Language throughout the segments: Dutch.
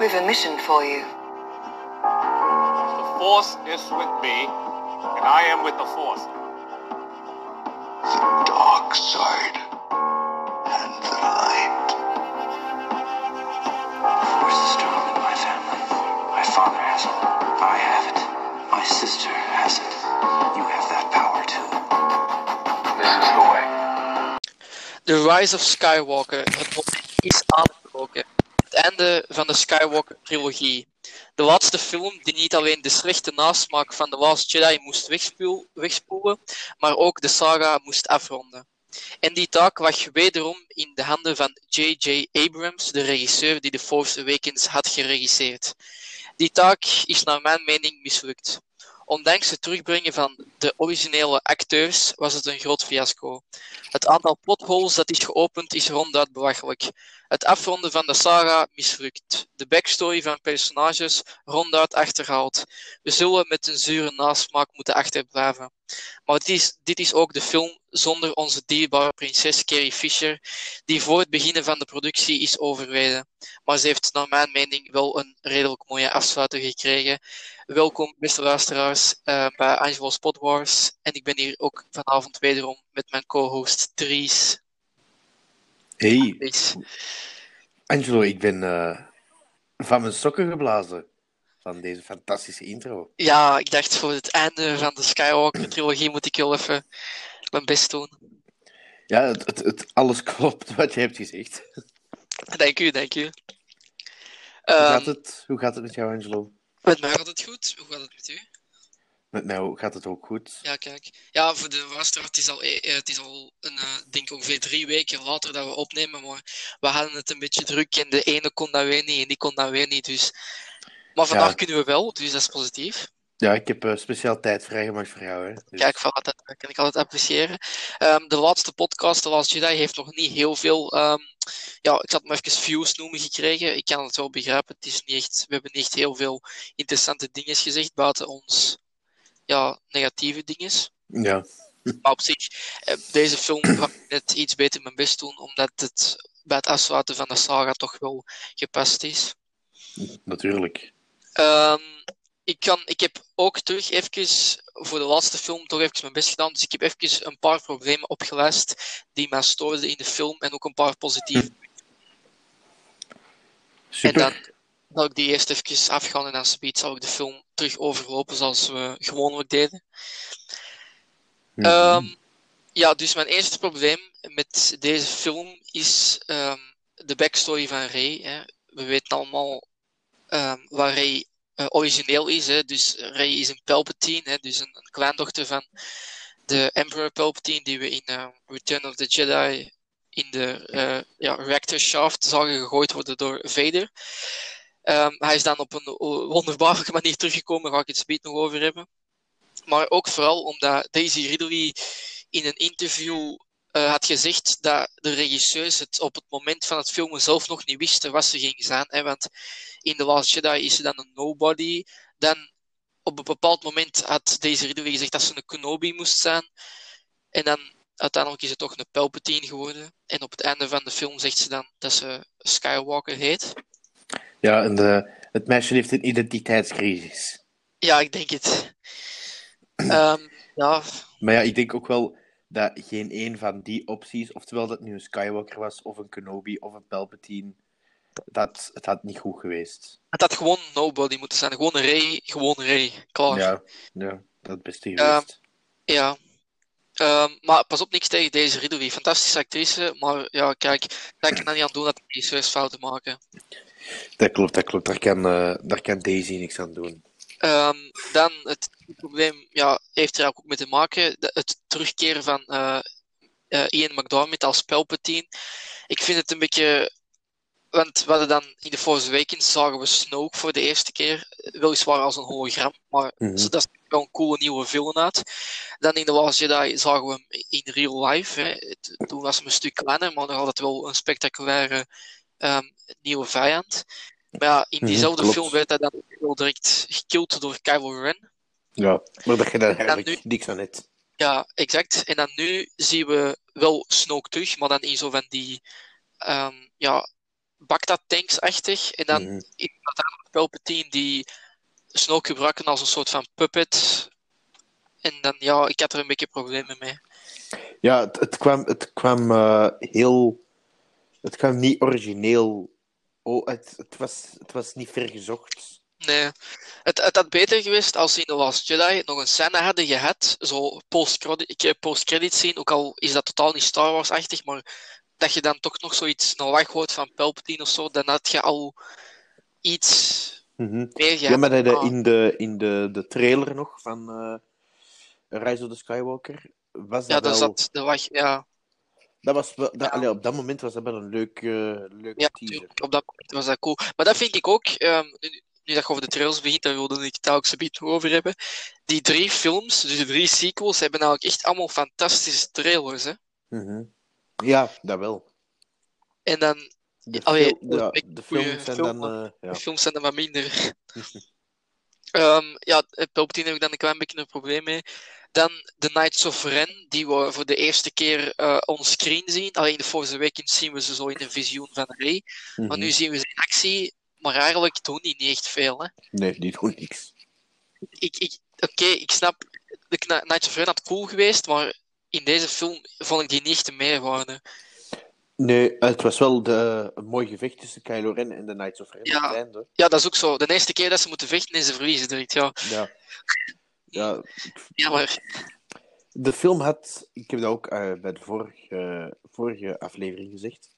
We've a mission for you. The Force is with me, and I am with the Force. The dark side and the light. The force is strong in my family. My father has it. I have it. My sister has it. You have that power too. This is the way. The Rise of Skywalker. Is aangebroken. Einde van de Skywalker-trilogie. De laatste film die niet alleen de slechte nasmaak van The Last Jedi moest wegspoel- wegspoelen, maar ook de saga moest afronden. En die taak lag wederom in de handen van J.J. Abrams, de regisseur die The Force Awakens had geregisseerd. Die taak is naar mijn mening mislukt. Ondanks het terugbrengen van de originele acteurs was het een groot fiasco. Het aantal plotholes dat is geopend is ronduit belachelijk. Het afronden van de saga mislukt. De backstory van personages ronduit achterhaald. We zullen met een zure nasmaak moeten achterblijven. Maar dit is, dit is ook de film zonder onze dierbare prinses Carrie Fisher, die voor het beginnen van de productie is overleden. Maar ze heeft naar mijn mening wel een redelijk mooie afsluiting gekregen. Welkom, beste luisteraars, eh, bij Angelo Spot Wars. En ik ben hier ook vanavond wederom met mijn co-host Dries. Hey, Dries. Angelo, ik ben eh, van mijn sokken geblazen van deze fantastische intro. Ja, ik dacht voor het einde van de Skywalker-trilogie moet ik heel even mijn best doen. Ja, het, het, het- alles klopt wat je hebt gezegd. Dank u, dank u. Hoe, Ehm, gaat het? Hoe gaat het met jou, Angelo? Met mij gaat het goed. Hoe gaat het met u? Met mij gaat het ook goed. Ja, kijk. Ja, voor de luisteraar, het is al, eh, eh, het is al een, eh, denk ik ongeveer drie weken later dat we opnemen, maar we hadden het een beetje druk en de ene kon dat weer niet en die kon dat weer niet, dus... Maar vandaag Ja. kunnen we wel, dus dat is positief. Ja, ik heb eh, speciaal tijd vrijgemaakt voor jou. Hè. Dus- Kijk, voilà, dat kan ik altijd appreciëren. Ehm, de laatste podcast, de Last Jedi, heeft nog niet heel veel, ehm, ja, ik zal het maar even views noemen, gekregen. Ik kan het wel begrijpen, het is niet echt, we hebben niet echt heel veel interessante dingen gezegd, buiten ons, ja, negatieve dingen. ja. Maar op zich, eh, deze film ga ik net iets beter mijn best doen, omdat het bij het afsluiten van de saga toch wel gepast is. natuurlijk. Ehm, ik, kan, ik heb ook terug even voor de laatste film toch even mijn best gedaan. Dus ik heb even een paar problemen opgelijst die mij stoorden in de film en ook een paar positieve. Super. En dan zal ik die eerst even afgaan en dan speed zal ik de film terug overlopen zoals we gewoonlijk deden. Mhm. Ehm, ja, dus mijn eerste probleem met deze film is ehm, de backstory van Rey. Hè. We weten allemaal ehm, waar eh, origineel is. Hè. Dus Rey is een Palpatine, hè, dus een, een kleindochter van de Emperor Palpatine, die we in eh, Return of the Jedi in de eh ja, shaft zagen gegooid worden door Vader. Ehm, hij is dan op een wonderbaarlijke manier teruggekomen, daar ga ik het speed nog over hebben. Maar ook vooral omdat Daisy Ridley in een interview eh, had gezegd dat de regisseurs het op het moment van het filmen zelf nog niet wisten wat ze ging zijn. Hè, want in The Last Jedi is ze dan een nobody. Dan op een bepaald moment had Daisy Ridley gezegd dat ze een Kenobi moest zijn. En dan uiteindelijk is het toch een Palpatine geworden. En op het einde van de film zegt ze dan dat ze Skywalker heet. Ja, en de, het meisje heeft een identiteitscrisis. Ja, ik denk het. Ehm, ja, Maar ja, ik denk ook wel dat geen een van die opties, oftewel dat het nu een Skywalker was, of een Kenobi, of een Palpatine, dat het had niet goed geweest. het had gewoon nobody moeten zijn. Gewoon een Ray, gewoon Ray. Klaar. Ja, ja, dat beste geweest. Ja. Ehm, maar pas op, niks tegen deze Ridley. Fantastische actrice, maar ja, kijk, daar kan er niet aan doen dat de regisseurs fouten maken. Dat klopt, dat klopt. Daar kan, eh, daar kan Daisy niks aan doen. Ehm, dan het probleem ja, heeft er ook mee te maken, de- het terugkeren van eh, eh, Ian McDermott als Palpatine. Ik vind het een beetje... Want we hadden dan in The Force Awakens zagen we Snoke voor de eerste keer, weliswaar als een hologram, maar Mhm. dat is wel een coole nieuwe villain uit. Dan in The Last Jedi zagen we hem in real life. Hè. Het- Toen was hij een stuk kleiner, maar nog altijd wel een spectaculaire ehm, nieuwe vijand. Maar ja, in Mhm, diezelfde film werd hij dan wel direct gekild door Kylo Ren. Ja, maar dat je daar dan eigenlijk niks aan hebt. Ja, exact. En dan nu zien we wel Snoke terug, maar dan in zo van die ehm ja, Baghdad tanks-achtig. En dan dat Palpatine die Snoke gebruiken als een soort van puppet. En dan, ja, ik had er een beetje problemen mee. Ja, het, het kwam, het kwam eh, heel... Het kwam niet origineel. Oh, het, het, was, het was niet vergezocht. Nee, het, het had beter geweest als ze in The Last Jedi nog een scène hadden gehad, zo post-credit post scene, ook al is dat totaal niet Star Wars-achtig, maar dat je dan toch nog zoiets naar weg hoort van Palpatine of zo, dan had je al iets Mhm. meer gehad. Ja, maar de, de- Ah, in, de, in de, de trailer nog van eh Rise of the Skywalker was ja, dat wel... zat de weg, ja. Dat was wel, dat, Ja. allee, op dat moment was dat wel een leuk, eh leuke Ja, teaser. op dat moment was dat cool. Maar dat vind ik ook, ehm, nu, nu dat je over de trails begint, daar wilde ik het ook zo beetje over hebben. Die drie films, dus de drie sequels, hebben eigenlijk echt allemaal fantastische trailers. Hè? Mhm. Ja, dat wel. En dan, De, Allee, fil- dat is ja, de films zijn film, dan... eh, ja. de films zijn er wat minder. Ehm, ja, eh, Palpatine heb ik dan een klein beetje een probleem mee. Dan The Knights of Ren, die we voor de eerste keer eh onscreen zien. Alleen in The Force Awakens zien we ze zo in een visioen van Rey. Maar Mhm. nu zien we ze in actie, maar eigenlijk doen die niet echt veel. Hè? Nee, die doen niks. ik, ik, Oké, ik snap, de Kna- Knights of Ren had cool geweest, maar in deze film vond ik die niet echt de meerwaarde. Nee, het was wel de, een mooi gevecht tussen Kylo Ren en de Knights of Ren Ja. Ja, dat is ook zo. De eerste keer dat ze moeten vechten en ze verliezen direct, ja. Ja. ja, Ja, maar de film had, ik heb dat ook eh, bij de vorige, vorige aflevering gezegd,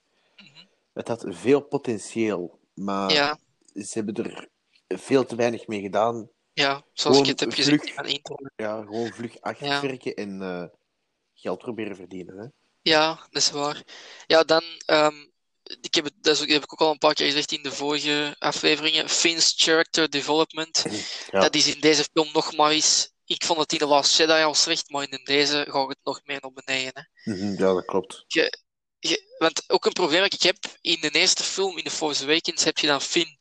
het had veel potentieel, maar Mhm. ja, ze hebben er veel te weinig mee gedaan. ja, zoals Gewoon ik het heb gezegd. Ja, gewoon vlug achterwerken en eh, geld proberen verdienen. Hè? Ja, dat is waar. Ja, dan, ehm, ik heb dat is ook- heb ik ook al een paar keer gezegd in de vorige afleveringen, Finn's character development. Ja. Dat is in deze film nog maar eens... Ik vond het in The Last Jedi al slecht, maar in deze ga ik het nog meer naar beneden. Hè. Mhm, ja, dat klopt. Je, want ook een probleem dat ik heb, in de eerste film, in The Force Awakens, heb je dan Finn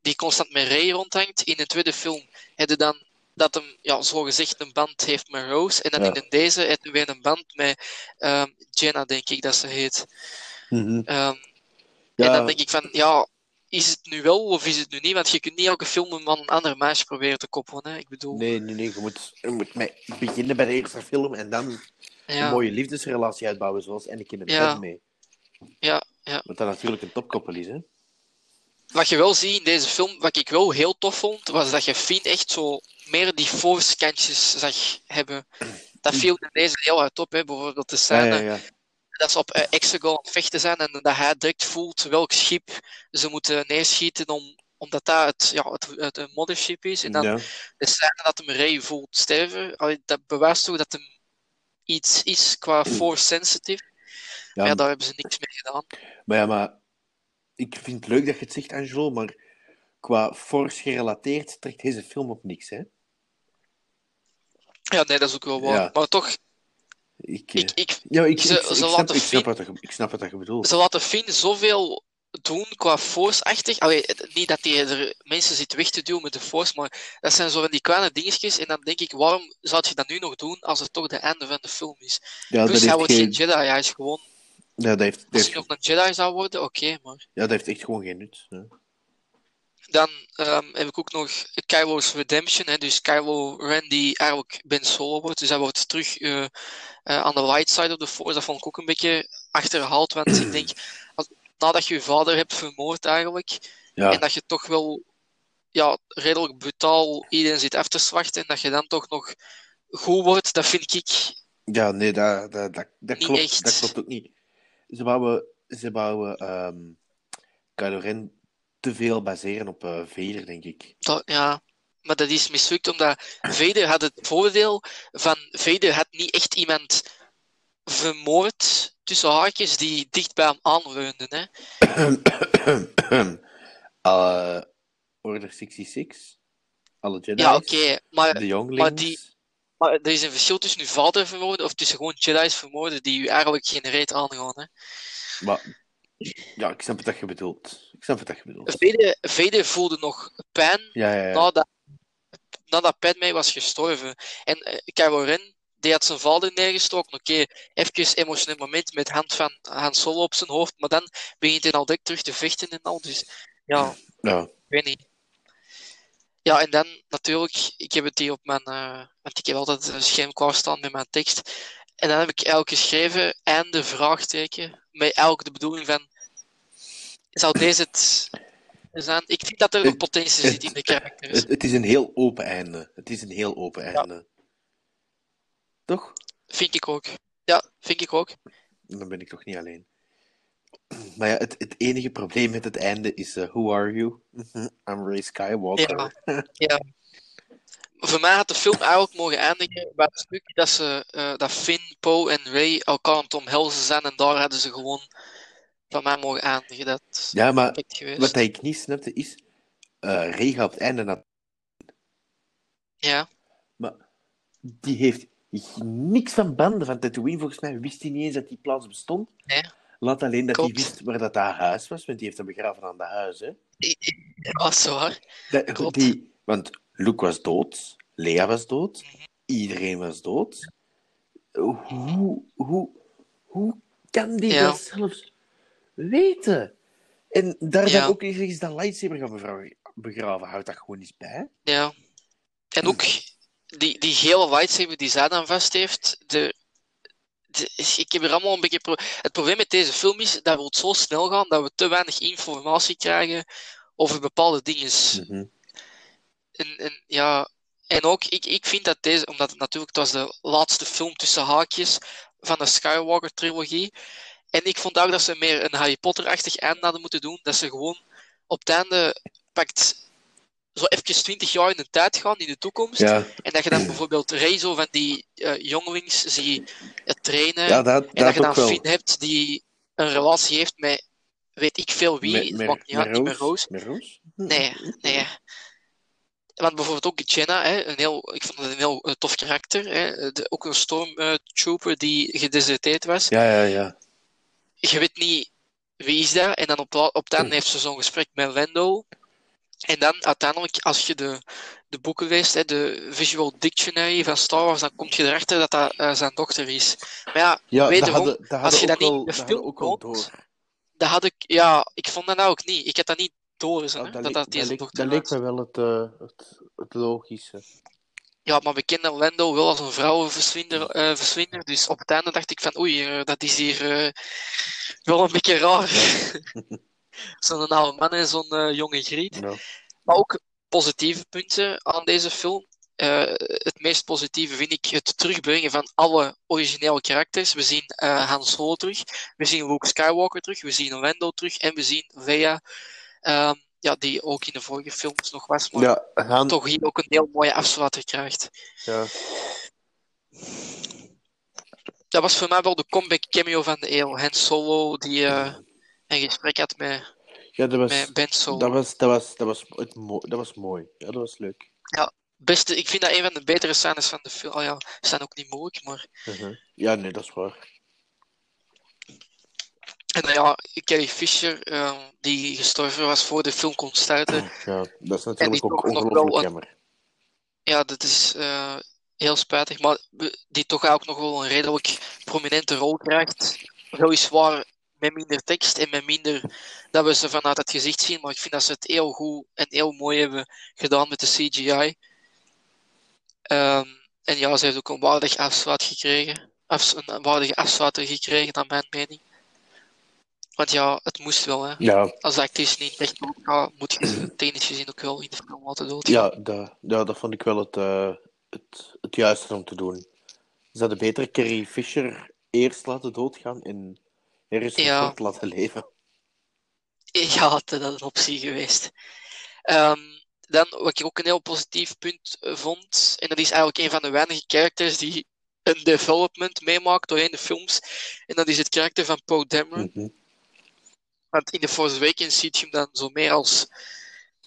die constant met Rey rondhangt. In de tweede film heb je dan dat hem, ja, zogezegd een band heeft met Rose. En dan Ja. in de deze heb je weer een band met ehm, Jenna, denk ik dat ze heet. Mhm. Ehm, Ja, En dan denk ik van, ja, is het nu wel of is het nu niet? Want je kunt niet elke film een man een ander meisje proberen te koppelen. Hè? Ik bedoel, nee, nee, nee. Je moet, je moet met beginnen bij de eerste film en dan ja, een mooie liefdesrelatie uitbouwen, zoals Anakin en Ja. Padme. ja, ja. Wat dat natuurlijk een topkoppel is, hè? Wat je wel ziet in deze film, wat ik wel heel tof vond, was dat je Finn echt zo meer die force-kantjes zag hebben. Dat viel in deze heel hard op, hè? bijvoorbeeld de scène ja, ja. dat ze op eh, Exegol aan het vechten zijn en dat hij direct voelt welk schip ze moeten neerschieten om, omdat dat het, ja, het, mothership is. En dan de scène dat hem Ray voelt sterven, allee, dat bewijst toch dat hem iets is qua force sensitive. Ja, Maar daar hebben ze niks mee gedaan. Maar ja, maar ik vind het leuk dat je het zegt, Angelo, maar qua Force gerelateerd trekt deze film op niks, hè? Ja, nee, dat is ook wel waar. Ja. Maar toch, Ik, eh, ik, ik, ja, ik, ze- ik, ze laten snap ik snap wat je bedoelt. ze laten Finn zoveel doen qua force-achtig. Allee, niet dat hij er mensen zit weg te duwen met de force, maar dat zijn zo van die kleine dingetjes. En dan denk ik, waarom zou je dat nu nog doen als het toch de einde van de film is? Ja, dat Plus, hij heeft wordt geen... geen Jedi, hij is gewoon... Ja, dat heeft, dat Als heeft, hij nog een Jedi zou worden, oké, maar... ja, dat heeft echt gewoon geen nut. Hè? Dan ehm, heb ik ook nog Kylo's Redemption. Hè, dus Kylo Ren die eigenlijk Ben Solo wordt. Dus hij wordt terug eh, eh, aan de light side of the force. Dat vond ik ook een beetje achterhaald. Want ik denk, als, nadat je je vader hebt vermoord eigenlijk. Ja, En dat je toch wel ja, redelijk brutaal iedereen zit af te slachten. En dat je dan toch nog goed wordt. Dat vind ik... ja nee, dat, dat, dat, klopt, echt. dat klopt ook niet. Ze bouwen, ze bouwen ehm Kylo Ren te veel baseren op eh Vader, denk ik. Dat, ja, maar dat is mislukt omdat Vader had het voordeel van Vader had niet echt iemand vermoord tussen haakjes die dicht bij hem aanleunde. Hè? uh, Order 66? Alle Jedi's? Ja, oké, maar, De maar die- maar er is een verschil tussen uw vader vermoorden of tussen gewoon Jedi's vermoorden die u eigenlijk geen reet aangaan. Hè? Maar- ja, ik snap wat je bedoelt. Ik snap wat je bedoelt. Vader, Vader voelde nog pijn Ja, ja, ja. nadat, nadat Padme was gestorven. En eh, Kylo Ren, die had zijn vader neergestoken. Oké, even emotioneel moment met hand van Han Solo op zijn hoofd, maar dan begint hij al direct terug te vechten en al. Dus ja, ja. ik weet niet. Ja, en dan natuurlijk, ik heb het hier op mijn, eh, want ik heb altijd een scherm klaarstaan met mijn tekst. En dan heb ik eigenlijk geschreven, einde vraagteken, met elk de bedoeling van, zou deze het zijn? Ik vind dat er nog potentie zit in de karakters. Het, het is een heel open einde. Het is een heel open einde. Toch? Vind ik ook. Ja, vind ik ook. Dan ben ik toch niet alleen. Maar ja, het, het enige probleem met het einde is eh, Who are you? I'm Ray Skywalker. Ja. ja. Voor mij had de film eigenlijk mogen eindigen bij het stuk dat, ze, eh, dat Finn, Poe en Ray elkaar aan het omhelzen zijn en daar hadden ze gewoon van mij mogen eindigen. Dat Ja, maar wat ik niet snapte is... eh Ray gaat op het einde naar... Ja, Maar die heeft niks van banden van Tatooine. Volgens mij wist hij niet eens dat die plaats bestond. Nee. Laat alleen dat hij wist waar dat, dat huis was, want die heeft hem begraven aan dat huis. Hè. dat is waar. Dat- Klopt. Die, want Luke was dood, Lea was dood, Mhm. iedereen was dood. Hoe, hoe, hoe kan die Ja. dat zelfs weten? En daar Ja. dan ook niet eens dat lightsaber gaan begraven. Houdt dat gewoon eens bij? Ja. En ook die, die gele lightsaber die zij dan vast heeft. De, de- ik heb er allemaal een beetje. Pro het probleem met deze film is dat we het zo snel gaan dat we te weinig informatie krijgen over bepaalde dingen. Mhm. En, en, ja, en ook, ik, ik vind dat deze, omdat het natuurlijk, het was de laatste film tussen haakjes van de Skywalker-trilogie. En ik vond ook dat ze meer een Harry Potter-achtig einde hadden moeten doen. Dat ze gewoon op het einde pakt zo even 20 jaar in de tijd gaan, in de toekomst. Ja, En dat je dan bijvoorbeeld Rey zo van die eh, jongelings zie trainen. ja, dat, en dat dat je dan wel. Finn hebt die een relatie heeft met weet ik veel wie. Met- het met- maakt niet uit, met Rose. Met Roos? Nee, nee. Want bijvoorbeeld ook Jenna, hè, een heel, ik vond het een heel eh, tof karakter. Hè, de, ook een stormtrooper die gedeserteerd was. Ja, ja, ja. Je weet niet wie is dat. En dan op, op het einde heeft ze zo'n gesprek met Lando. En dan uiteindelijk, als je de, de boeken leest, hè, de Visual Dictionary van Star Wars, dan kom je erachter dat dat eh, zijn dochter is. Maar ja, Ja, dat wederom, hadden, dat hadden als je dat niet de dat ook door. dat had ik, ja, ik vond dat nou ook niet. Ik had dat niet dat dat, dat, dat, dochter dat me wel het, eh, het, het logische. Ja, maar we kennen Lando wel als een vrouwenverslinder, eh, verslinder, dus op het einde dacht ik van oei, eh, dat is hier eh, wel een beetje raar. zo'n oude man en zo'n eh, jonge griet. Ja. Maar ook positieve punten aan deze film. Eh, het meest positieve vind ik het terugbrengen van alle originele karakters. We zien eh Han Solo terug, we zien Luke Skywalker terug, we zien Lando terug en we zien Leia, ehm, ja, die ook in de vorige films nog was, maar Ja, gaan, toch hier ook een heel mooie afsluiter krijgt. ja. Dat was voor mij wel de comeback cameo van de eeuw. Han Solo, die eh, een gesprek had met, ja, dat was, met Ben Solo. dat was, dat was, dat was, het dat was mooi. Ja, dat was leuk. Beste, ik vind dat een van de betere scènes van de film. Oh ja, ze zijn ook niet moeilijk, maar... Mhm. Ja, nee, dat is waar. En dan ja, Carrie Fisher, eh, die gestorven was voor de film kon starten. Ja, dat is natuurlijk ook ongelooflijk een- jammer. Ja, dat is eh, heel spijtig, maar die toch ook nog wel een redelijk prominente rol krijgt. Weliswaar met minder tekst en met minder dat we ze vanuit het gezicht zien, maar ik vind dat ze het heel goed en heel mooi hebben gedaan met de CGI. Ehm, en ja, ze heeft ook een waardig afsluit gekregen. Afs- een waardige afsluiter gekregen, naar mijn mening. Want ja, het moest wel, hè. Ja, Als de actrice niet echt doodgaat, moet je technisch gezien ook wel in de film laten doodgaan. ja, dat, ja, dat vond ik wel het, eh, het, het juiste om te doen. Ze hadden beter Carrie Fisher eerst laten doodgaan en Harrison Ja. Ford laten leven. Ja, had dat een optie geweest. Ehm, dan, wat ik ook een heel positief punt eh, vond, en dat is eigenlijk een van de weinige characters die een development meemaakt doorheen de films, en dat is het karakter van Poe Dameron. Mhm. Want in The Force Awakens ziet je hem dan zo meer als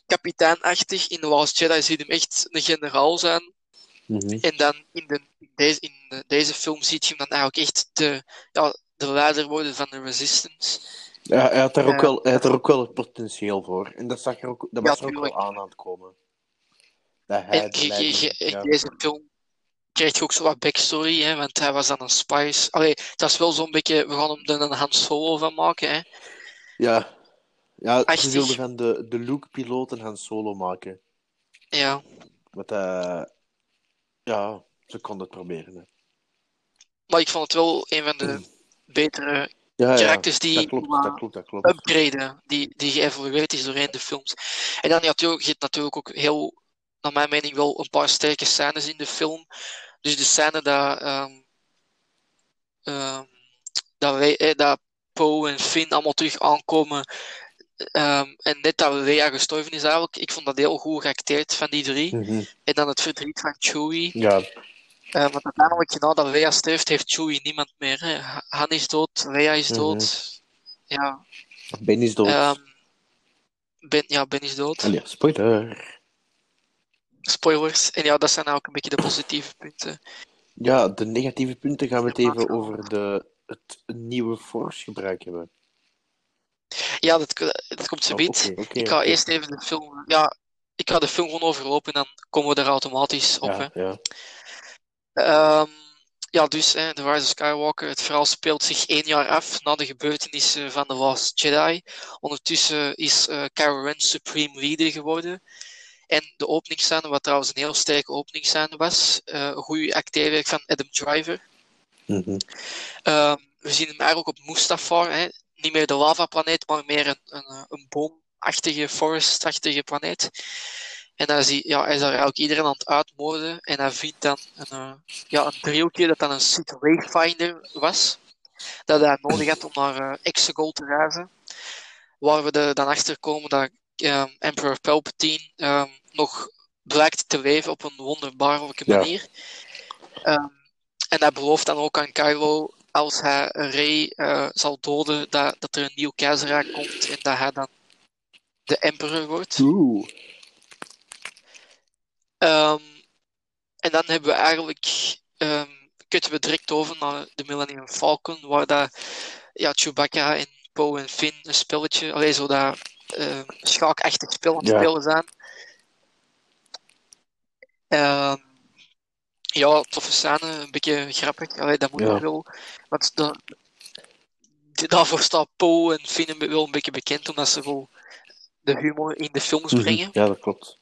kapiteinachtig. In The Last Jedi ziet je hem echt een generaal zijn. Mhm. En dan in, de, in, deze, in de- deze film ziet je hem dan eigenlijk echt de, ja, de leider worden van de Resistance. Ja, hij had daar ook, wel, hij had er ook wel het potentieel voor. En dat, zag er ook, dat Ja, was er ook wel aan aan het komen. Dat hij En de je- je- je- in ja. deze film krijg je ook zo wat backstory, hè, want hij was dan een spice. Allee, het was wel zo'n beetje, we gaan hem er een Han Solo van maken. Hè. Ja, ja ze wilden van de, de Luke-piloot een Han Solo maken. Ja, Want, eh, ja, ze konden het proberen. Hè. maar ik vond het wel een van de betere Ja, ja, Karakters die- dat klopt, dat klopt, dat klopt. upgraden die, die geëvolueerd is doorheen de films. En dan natuurlijk, je hebt natuurlijk ook heel, naar mijn mening, wel een paar sterke scènes in de film. Dus de scène dat, dat, wij, eh, dat Poe en Finn allemaal terug aankomen. ehm, en net dat Leia gestorven is eigenlijk. Ik vond dat heel goed geacteerd van die drie. Mhm. En dan het verdriet van Chewie. Ja, Eh, want uiteindelijk, nadat Leia sterft, heeft Chewie niemand meer. Hè. Han is dood, Leia is Mhm. dood. Ja, Ben is dood. Ehm, ben, ja, Ben is dood. Allee, spoiler. Spoilers. En ja, dat zijn eigenlijk een beetje de positieve punten. Ja, de negatieve punten gaan we het even over de, het nieuwe Force gebruik hebben. Ja, dat, dat komt zo Oh, oké, oké, ik ga eerst even de film... Ja, ik ga de film gewoon overlopen en dan komen we er automatisch op. Hè. Ja, ja. Ehm, ja, dus hè, The Rise of Skywalker. Het verhaal speelt zich één jaar af na de gebeurtenissen van The Last Jedi. Ondertussen is eh Kylo Ren Supreme Leader geworden. En de openingsscène, wat trouwens een heel sterke openingsscène was, eh een goede acteerwerk van Adam Driver. Mhm. Ehm, we zien hem eigenlijk op Mustafar, hè. niet meer de lavaplaneet, maar meer een, een, eh, een boomachtige, forestachtige planeet. En hij, zie, ja, hij is daar eigenlijk iedereen aan het uitmoorden. En hij vindt dan een, eh, ja, een driehoekje dat dan een Sith Wayfinder was. Dat hij nodig had om naar eh Exegol te reizen. Waar we er dan achter komen dat ehm, Emperor Palpatine ehm, nog blijkt te leven op een wonderbaarlijke Ja. manier. En hij belooft dan ook aan Kylo, als hij Rey eh, zal doden, dat, dat er een nieuw keizerrijk komt en dat hij dan de emperor wordt. Oeh. Ehm, en dan hebben we eigenlijk, ehm kutten we direct over naar de Millennium Falcon, waar dat, ja, Chewbacca en Poe en Finn een spelletje, alleen zo dat ehm schaakachtig spel aan het Ja. spelen zijn. Ja, toffe scène, een beetje grappig, allee, dat moet Ja. wel. Want da- die- daarvoor staat Poe en Finn wel een beetje bekend, omdat ze wel de humor in de films Mhm. brengen. Ja, dat klopt.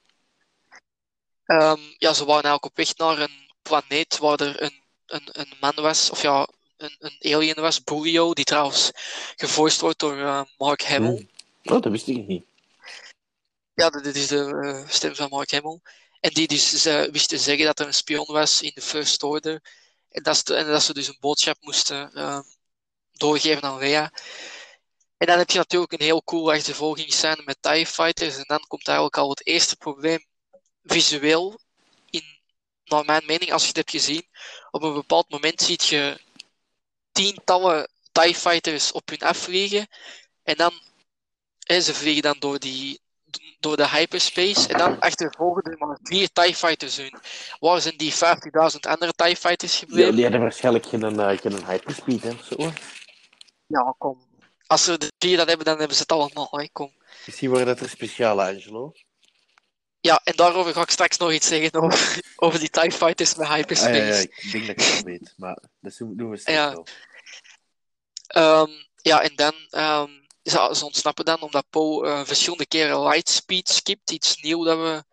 Ehm, ja, ze waren eigenlijk op weg naar een planeet waar er een, een, een man was, of ja, een, een alien was, Bulio, die trouwens gevoiced wordt door eh, Mark Hamill. Oh, dat wist ik niet. Ja, dit dit is de eh, stem van Mark Hamill. En die dus eh, wist te zeggen dat er een spion was in de First Order. En dat ze, en dat ze dus een boodschap moesten eh, doorgeven aan Leia. En dan heb je natuurlijk een heel cool achtervolgingsscène met TIE Fighters. En dan komt eigenlijk al het eerste probleem visueel. In, naar mijn mening, als je het hebt gezien, op een bepaald moment ziet je tientallen TIE Fighters op hun afvliegen. En dan, hè, ze vliegen dan door, die, door de hyperspace. En dan achtervolgen er maar vier TIE Fighters hun. Waar zijn die 50.000 andere TIE Fighters Ja, gebleven? die hadden waarschijnlijk geen, uh, geen hyperspeed, hè, of zo. Ja, kom. Als ze de vier dat hebben, dan hebben ze het allemaal. Hè. Kom. Misschien worden dat er speciale, Angelo. Ja, en daarover ga ik straks nog iets zeggen over, over die TIE Fighters met Ah, hyperspace. ja, ja, ik denk dat ik het wel weet, maar dat doen doen we straks Ja. wel. Ehm, ja, en dan, ehm, ze, ze ontsnappen dan omdat Poe eh, verschillende keren lightspeed skipt. Iets nieuw dat we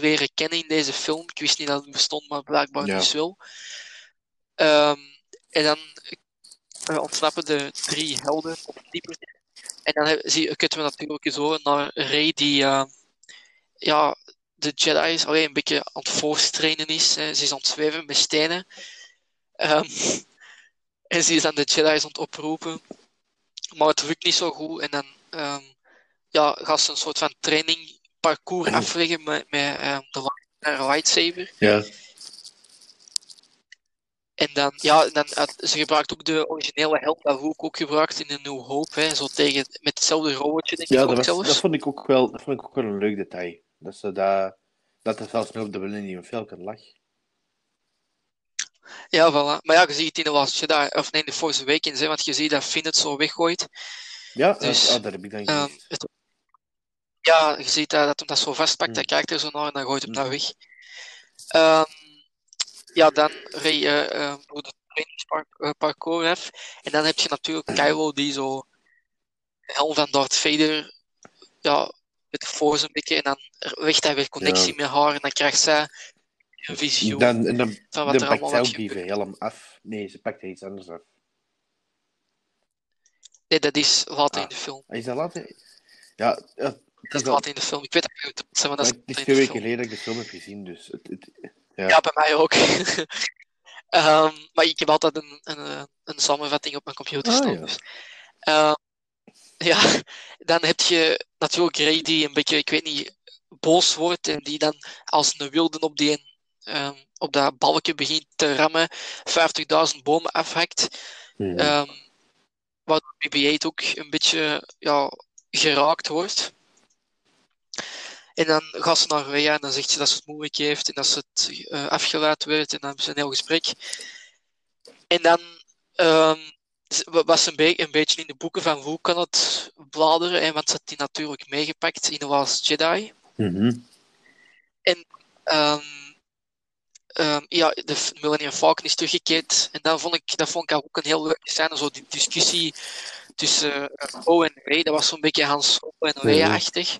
weer kennen in deze film. Ik wist niet dat het bestond, maar blijkbaar Ja. dus wel. Ehm, en dan eh, ontsnappen de drie helden op die manier. En dan zie, kunnen we natuurlijk zo naar Rey die eh, ja, de Jedi is alleen een beetje aan het voorstrainen is. Hè. Ze is aan het zweven met stenen. Ehm, en ze is dan de Jedi's aan het oproepen. Maar het lukt niet zo goed. En dan ehm, ja, gaat ze een soort van training parcours afleggen met, met ehm, de lightsaber. Ja. En dan, ja, dan, ze gebruikt ook de originele helm dat Luke ook gebruikt in de New Hope. Hè, zo tegen, met hetzelfde robotje, denk Ja, ik dat, ook was, zelfs. dat, vond ik ook wel, dat vond ik ook wel een leuk detail. Dat ze dat, dat er zelfs nog op de Millennium Falcon lag. Ja, voilà. Maar ja, je ziet het in de Last Jedi, of nee, in de Force Awakens, hè, want je ziet dat Finn het zo weggooit. Ja, Dus, ah, dat heb ik dan Ehm, het- ja, je ziet dat, dat hem dat zo vastpakt, Mm. dat kijkt er zo naar en dan gooit hem dat Mhm. weg. Ehm, ja, dan rij je eh, door de trainingsparcours af. En dan heb je natuurlijk Kylo die zo helm van Darth Vader ja, met de Force een beetje. En dan legt hij weer connectie Ja. met haar. En dan krijgt zij een visioen. Dan, en dan, van wat dan er pakt allemaal die af. Nee, ze pakt iets anders af. Nee, dat is later Ah. in de film. Is dat later? Ja, het Dat is later in de film. Ik weet dat niet, maar dat is Het twee weken geleden dat ik de film heb gezien, dus... Het, het, ja. Ja, bij mij ook. Ehm, maar ik heb altijd een, een, eh, een samenvatting op mijn computer Ah, staan. ja. Dus. Ehm, ja, dan heb je natuurlijk Ray die een beetje, ik weet niet, boos wordt en die dan als een wilde op, die, ehm, op dat balkje begint te rammen, 50.000 bomen afhakt. Ehm waardoor BB-8 ook een beetje ja, geraakt wordt. En dan gaat ze naar Rhea en dan zegt ze dat ze het moeilijk heeft en dat ze het eh, afgeleid werd en dan hebben ze een heel gesprek. En dan wa- was ze een, be- een beetje in de boeken van hoe kan het bladeren, hè, want ze had die natuurlijk meegepakt in The Last Jedi. Mhm. Ehm, ehm, ja, de Millennium Falcon is teruggekeerd. En dan vond ik, dat vond ik ook een heel leuke scène. Zo die discussie tussen uh, Poe en Ray. Dat was zo'n beetje Hans Solo en Leia-achtig.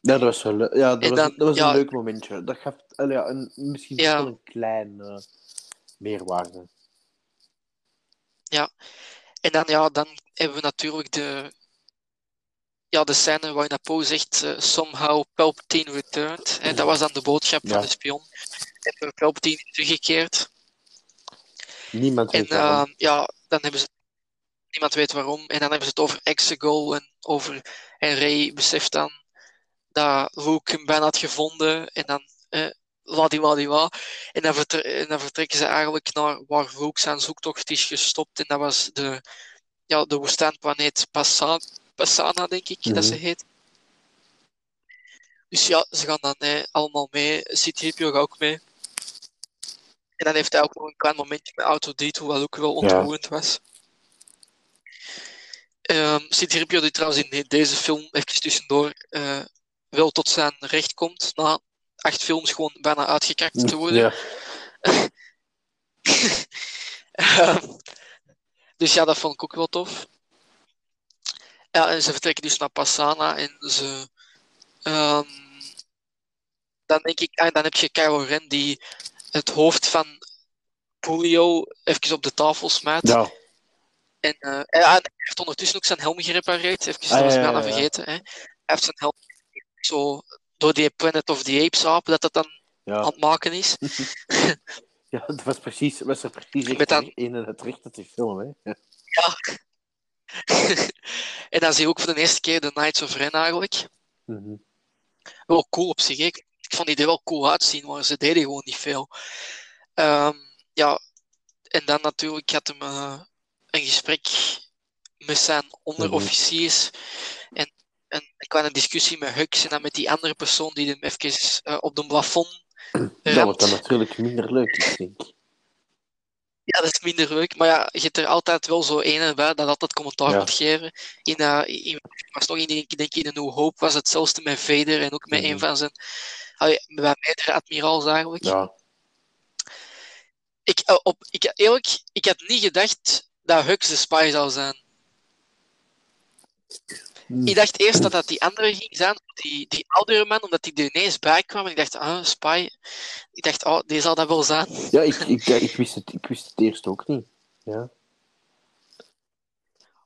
Ja, dat was wel ja, dat was, dan- dat was ja. een leuk momentje. Dat gaf ja, een, misschien Ja. wel een klein eh, meerwaarde. En dan, ja, dan hebben we natuurlijk de, ja, de scène waarin Poe zegt eh, somehow Palpatine returned. Hè, dat was dan de boodschap Ja. van de spion. En Palpatine teruggekeerd. Niemand En weet waarom. ehm, ja, dan hebben ze. Niemand weet waarom. En dan hebben ze het over Exegol en over. En Ray beseft dan dat Luke hem bijna had gevonden. En dan. Eh, ladiladiwa. En dan, en dan vertrekken ze eigenlijk naar waar Luke zijn zoektocht is gestopt. En dat was de, ja, de woestijnplaneet Passa- Passana, denk ik dat ze Mhm. heet. Dus ja, ze gaan dan eh, allemaal mee. C-3PO gaat ook mee. En dan heeft hij ook nog een klein momentje met Auto D, wat ook wel ontroerend was. Ehm C-3PO die trouwens in deze film even tussendoor eh, wel tot zijn recht komt. Na acht films gewoon bijna uitgekakt te worden. Ja. Ehm, dus ja, dat vond ik ook wel tof. Ja, en ze vertrekken dus naar Passana en ze. ehm, dan denk ik, ah, dan heb je Kylo Ren die het hoofd van Julio even op de tafel smijt. ja. En eh, hij hij heeft ondertussen ook zijn helm gerepareerd. Even, dat was ja, ik bijna ja. vergeten. Hè. Hij heeft zijn helm zo door die Planet of the Apes aap, dat dat dan aan het maken is. ja, dat was precies, was er precies Met in het recht uit die film. Hè. Ja. en dan zie je ook voor de eerste keer de Knights of Ren eigenlijk. Mhm. Wel cool op zich. Ik ik vond die er wel cool uitzien, maar ze deden gewoon niet veel. Ehm, ja, en dan natuurlijk had hem eh, een gesprek met zijn onderofficiers. En, en een kleine discussie met Hux en dan met die andere persoon die hem even eh, op de plafond Dat wordt dan natuurlijk minder leuk, ik denk. Ja, dat is minder leuk. Maar ja, je hebt er altijd wel zo ene bij dat altijd commentaar Ja. moet geven. In, eh in, was toch in, ik denk in de New Hope was hetzelfde met Vader en ook met Mhm. een van zijn... allee, bij meerdere admiraals eigenlijk. Ja. Ik, eh, op, ik, eerlijk, ik had niet gedacht dat Hux de spy zou zijn. Hm. Ik dacht eerst dat dat die andere ging zijn, die, die oudere man, omdat die er ineens bij kwam. En ik dacht, ah, spy. Ik dacht, oh, die zal dat wel zijn. Ja, ik, ik, ja, ik, wist het, ik wist het eerst ook niet. Ja,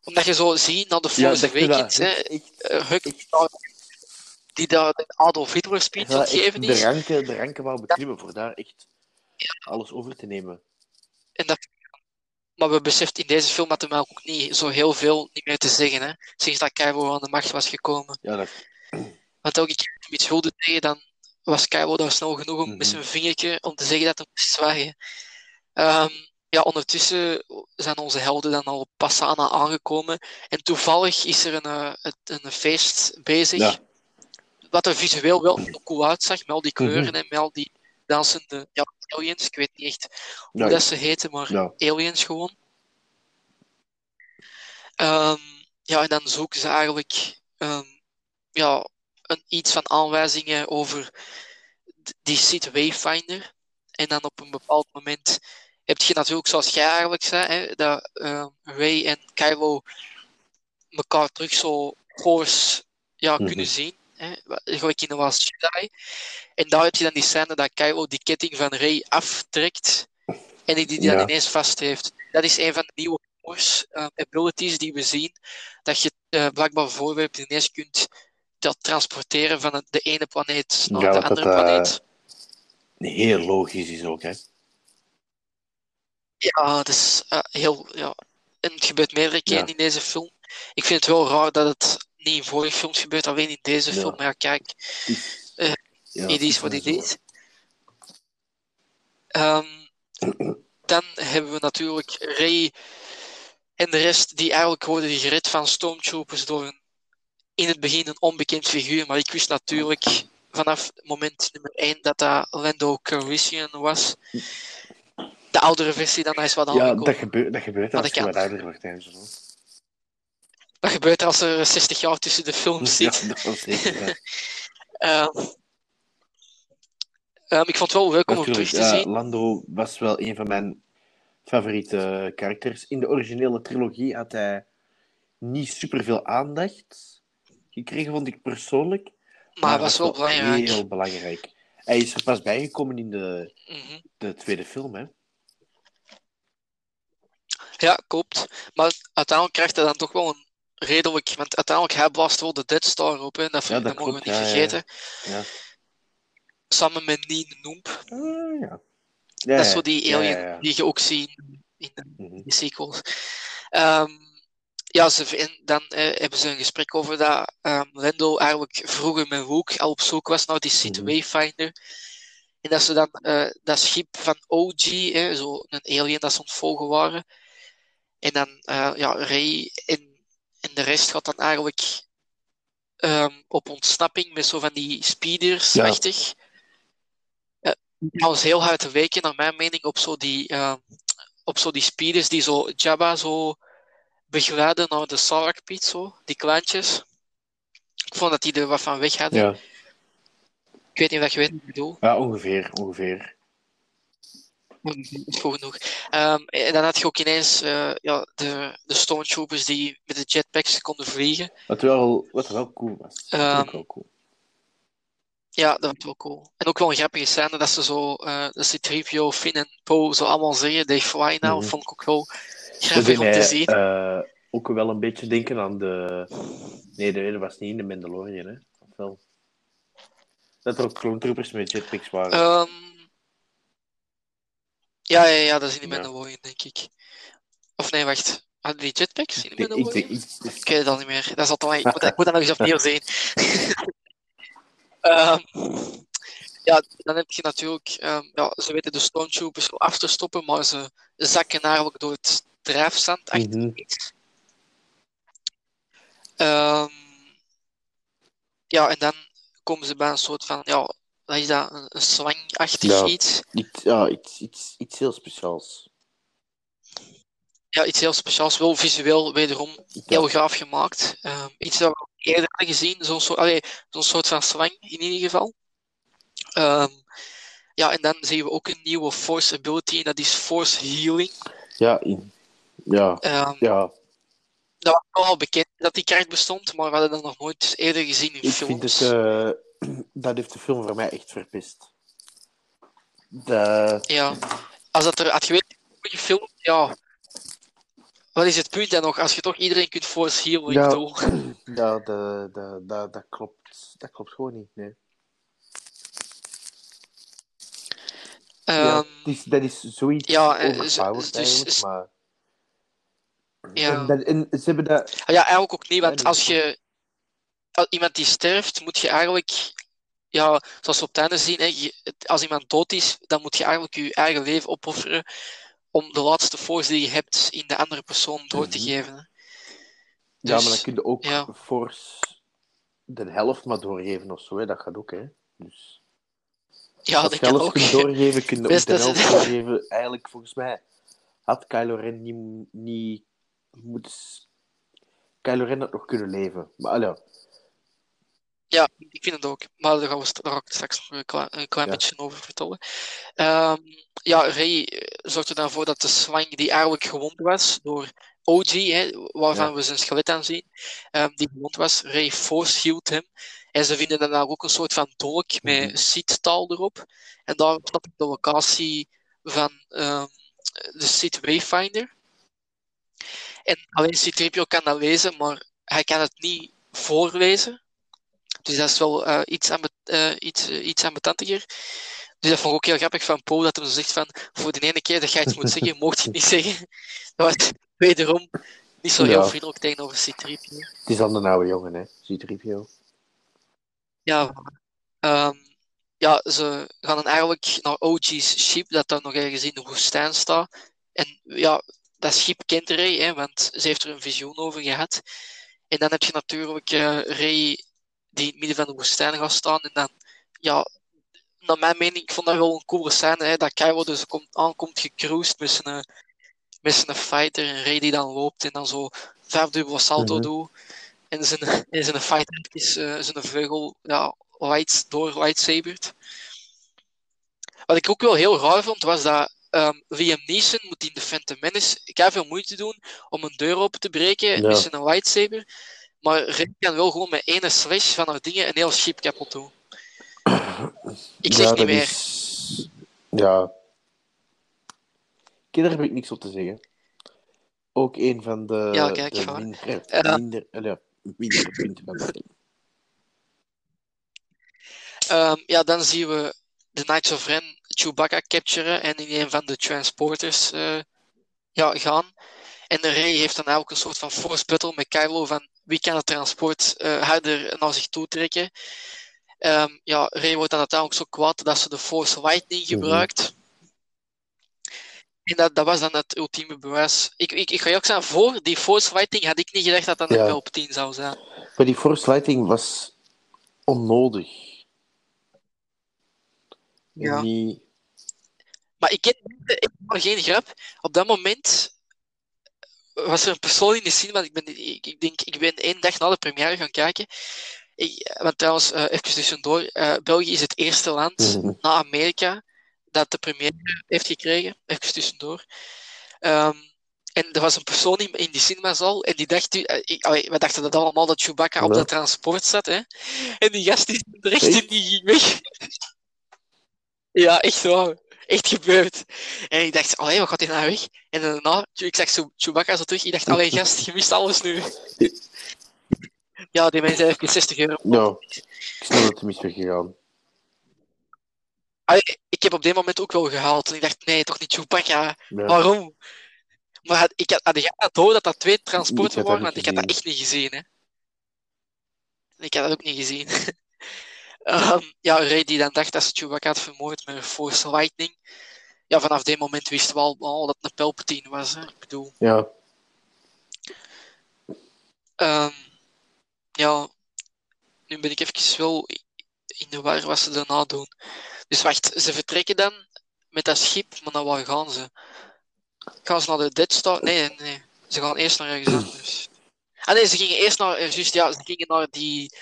Omdat je zo ziet, na de ja dat je dat Awakens, hè, eh, Hux die daar- Adolf Hitler speech ja, aan het echt geven de, is. ranken, de ranken wou beklimmen voor daar echt alles over te nemen. En dat, maar we beseften in deze film dat hem ook niet zo heel veel niet meer te zeggen, hè, sinds dat Kylo aan de macht was gekomen. Ja, dat, Want elke keer dat hij iets wilde zeggen, dan was Kylo daar snel genoeg om Mhm. met zijn vingertje om te zeggen dat hij moest zwijgen. Ehm, ja, ondertussen zijn onze helden dan al op Passana aangekomen. En toevallig is er een, eh, het- een feest bezig. ja. Wat er visueel wel cool uitzag, met al die kleuren Mhm. en met al die dansende ja, aliens. Ik weet niet echt hoe dat ze heten, maar ja. aliens gewoon. Ehm, ja, en dan zoeken ze eigenlijk ehm, ja, een, iets van aanwijzingen over die Sith Wayfinder. En dan op een bepaald moment heb je natuurlijk, zoals jij eigenlijk zei, hè, dat ehm, Ray en Kylo elkaar terug zo force ja, Mhm. kunnen zien. Hè, wa- gelijk in de Last Jedi. En daar heb je dan die scène dat Kylo die ketting van Rey aftrekt en die die dan Ja. ineens vast heeft. Dat is een van de nieuwe Force eh, abilities die we zien. Dat je eh, blijkbaar voorwerpen ineens kunt dat transporteren van de ene planeet naar Ja, de andere dat, eh, planeet. Heel logisch is ook, hè. Ja, dat is eh, heel. Ja. En het gebeurt meerdere keren Ja. in deze film. Ik vind het wel raar dat het niet in vorige films gebeurt, alleen in deze Ja. film. Maar ja, kijk, Het is, Eh, ja, it is it zo. is. Ehm, dan hebben we natuurlijk Ray en de rest, die eigenlijk worden gered van Stormtroopers door een, in het begin een onbekend figuur. Maar ik wist natuurlijk vanaf moment nummer 1 dat dat Lando Calrissian was. De oudere versie dan, hij is wat Ja, aangekomen. dat gebeurt, dat gebeurt als dat je wat ouder wordt. Dat gebeurt als er 60 jaar tussen de films Ja, zit. dat zeker. Ehm, ehm, ik vond het wel leuk om hem terug te zien. Lando was wel een van mijn favoriete karakters. In de originele trilogie had hij niet superveel aandacht gekregen, vond ik persoonlijk. Maar was wel belangrijk. Heel belangrijk. Hij is er pas bijgekomen in de, Mhm. de tweede film, hè. Ja, klopt. Maar uiteindelijk krijgt hij dan toch wel een redelijk... Want uiteindelijk, hij blaast wel de Dead Star op, hè. Dat, Ja, dat dat mogen we niet ja, vergeten. Ja. Samen met Nien Noemp. Ah, dat is zo die alien die je ook ziet in de, Mhm. sequels. Ehm, ja, ze, en dan eh, hebben ze een gesprek over dat ehm, Lando eigenlijk vroeger met Luke al op zoek was naar die Sith Mhm. Wayfinder. En dat ze dan eh, dat schip van OG, hè, zo een alien dat ze ontvolgen waren. En dan, eh, ja, Ray en, en de rest gaat dan eigenlijk ehm, op ontsnapping met zo van die speeders, Ja. achtig. Eh, trouwens, heel hard te weken, naar mijn mening, op zo die, eh, op zo die speeders die zo Jabba zo begeleiden naar de Sarlacc pit, zo, die kleintjes. Ik vond dat die er wat van weg hadden. Ja. Ik weet niet of je weet wat ik bedoel. ja, ongeveer, ongeveer. Dat goed genoeg. Ehm, en dan had je ook ineens eh, ja, de, de Stormtroopers die met de jetpacks konden vliegen. Wat wel, wat wel cool was. Dat vond ik Ehm, wel cool. Ja, dat was wel cool. En ook wel een grappige scène dat ze zo, eh dat ze Tripio, Finn en Poe zo allemaal zeggen, they fly now, Mhm. vond ik ook wel Dat grappig om te zien. eh, ook wel een beetje denken aan de... Nee, dat was niet in de Mandalorian, hè. Of wel? Dat er ook clone troopers met jetpacks waren. Ehm, ja, ja, ja, dat is in de Ja. Mandalorian, denk ik. Of nee, wacht. Hadden die jetpacks in de ik, ik, Mandalorian? denk- ik, Ik weet het al niet meer. Dat is altijd, ik, moet, ik moet dat nog eens opnieuw zien. Ehm, ja, dan heb je natuurlijk... ehm, ja, ze weten de Stormtroopers af te stoppen, maar ze zakken eigenlijk door het drijfzand achter iets. Ehm, ja, en dan komen ze bij een soort van... Ja, wat is dat? Een, een slangachtig Ja. iets. iets, ja, iets, iets, iets heel speciaals. Ja, iets heel speciaals. Wel visueel wederom heel gaaf gemaakt. Ehm, iets dat we eerder hadden gezien, zo'n soort, allee, zo'n soort van slang in ieder geval. Ehm, ja, en dan zien we ook een nieuwe Force ability en dat is Force Healing. Ja, in, ja, Ehm, ja. dat was wel al bekend dat die kracht bestond, maar we hadden dat nog nooit eerder gezien in Ik films. vind het... eh, dat heeft de film voor mij echt verpest. De, Ja, als dat er had geweest gefilmd, ja. Wat is het punt dan nog? Als je toch iedereen kunt Healing Ja. doen. ja, de, de, de, dat, klopt, dat klopt gewoon niet, nee. ja, Ehm, het is, dat is zoiets ja, eh, overpowered dus- maar... Ja. En, dat, en ze hebben dat... Ah Ja, eigenlijk ook niet, want als je iemand die sterft, moet je eigenlijk, ja, zoals we op het einde zien, hè, als iemand dood is, dan moet je eigenlijk je eigen leven opofferen om de laatste force die je hebt in de andere persoon door te Mhm. geven. ja, Dus, maar dan kun je ook ja. Force de helft maar doorgeven of zo, hè. dat gaat ook, hè. Dus... Ja, dat kan ook. doorgeven, kun je ook de helft doorgeven. Eigenlijk, volgens mij, had Kylo Ren niet... niet moet... Kylo Ren had nog kunnen leven. Maar allee, Ja, ik vind het ook. Maar daar, gaan we, daar ga ik straks nog een klein, een klein Ja. beetje over vertellen. Ehm, ja, Ray eh, zorgt er dan voor dat de slang die eigenlijk gewond was door OG, hè, waarvan Ja. we zijn skelet aan zien, ehm, die gewond was, Ray Force hield hem. En ze vinden dan daar ook een soort van dolk met Mhm. Sith-taal erop. En daar staat de locatie van ehm, de Sith Wayfinder. En alleen Citripio kan dat lezen, maar hij kan het niet voorlezen. Dus dat is wel eh, iets, eh, iets, eh, iets ambetantiger. Dus dat vond ik ook heel grappig van Paul, dat hij zo zegt van, voor de ene keer dat jij iets moet zeggen, mocht je het niet zeggen. Dat was wederom niet zo heel Ja. vriendelijk tegenover Citripio. Het is dan de oude jongen, hè? C-3PO. Ja, ehm, ja, ze gaan dan eigenlijk naar OG's ship, dat daar nog ergens in de woestijn staat. En ja, dat schip kent Ray, hè, want ze heeft er een visioen over gehad. En dan heb je natuurlijk eh, Ray die in het midden van de woestijn gaat staan. En dan, ja, naar mijn mening, ik vond dat wel een coole scène, hè, dat Kylo dus komt, aankomt gecruised met zijn, met zijn fighter en Ray die dan loopt en dan zo vijfdubbele salto Mhm. doet. En zijn, en zijn fighter is eh, zijn vleugel ja, lights, door lightsabert. Wat ik ook wel heel raar vond, was dat ehm, Liam Neeson moet in de Phantom Menace veel moeite doen om een deur open te breken Ja. met zijn lightsaber. Maar Ray kan wel gewoon met ene slash van haar dingen een heel schip kapot doen. Ik zeg ja, niet meer. Is... Ja. Kijk, daar heb ik niks op te zeggen. Ook een van de, Ja, kijk, de ga. minder, Eh. minder, ja, mindere punten van de film. Ehm, ja, dan zien we de Knights of Ren Chewbacca capturen en in een van de transporters eh, ja, gaan. En de Rey heeft dan ook een soort van force battle met Kylo van wie kan het transport eh, harder naar zich toe trekken. Ehm, ja, Rey wordt dan uiteindelijk zo kwaad dat ze de Force Lightning gebruikt. En dat, dat was dan het ultieme bewijs. Ik, ik, ik ga je ook zeggen, voor die Force Lightning had ik niet gedacht dat dat een Ja. Palpatine zou zijn. Maar die force lighting was onnodig. Ja. Maar ik ken ik geen grap. Op dat moment was er een persoon in de want ik, ben, ik, ik denk, ik ben één dag na de première gaan kijken. Ik, want trouwens, eh even tussendoor, eh, België is het eerste land Mhm. na Amerika dat de première heeft gekregen. Even tussendoor. Ehm, en er was een persoon in, in die cinemazaal en die dacht, eh, ik, allee, we dachten dat allemaal dat Chewbacca op dat transport zat. Hè? En die gast is er echt Echt? in, die ging weg. ja, echt waar. Echt gebeurd. En ik dacht, allee, wat gaat hij nou weg? En daarna, ik zag zo Chewbacca zo terug. Ik dacht, allee, gast, je mist alles nu. Ja, die mensen heeft 60 euro. Ja, ik snap dat het mis is gegaan. Allee, ik heb op dit moment ook wel gehaald. En ik dacht, nee, toch niet Chewbacca. Ja. Waarom? Maar had, ik had, had jij dat door dat dat twee transporten waren? Want ik had dat echt niet gezien. Hè. Ik had dat ook niet gezien. Ehm, ja, Ray die dan dacht dat ze Chewbacca had vermoord met een Force Lightning. Ja, vanaf die moment wisten we al dat het een Palpatine was. Hè. Ik bedoel, Ja, ehm, ja, nu ben ik even wel in de war wat ze daarna doen. Dus wacht, ze vertrekken dan met dat schip, maar naar waar gaan ze? Gaan ze naar de Dead Star? Nee, nee, nee. Ze gaan eerst naar ergens anders. Ah nee, ze gingen eerst naar, eh, juist, ja, ze gingen naar die,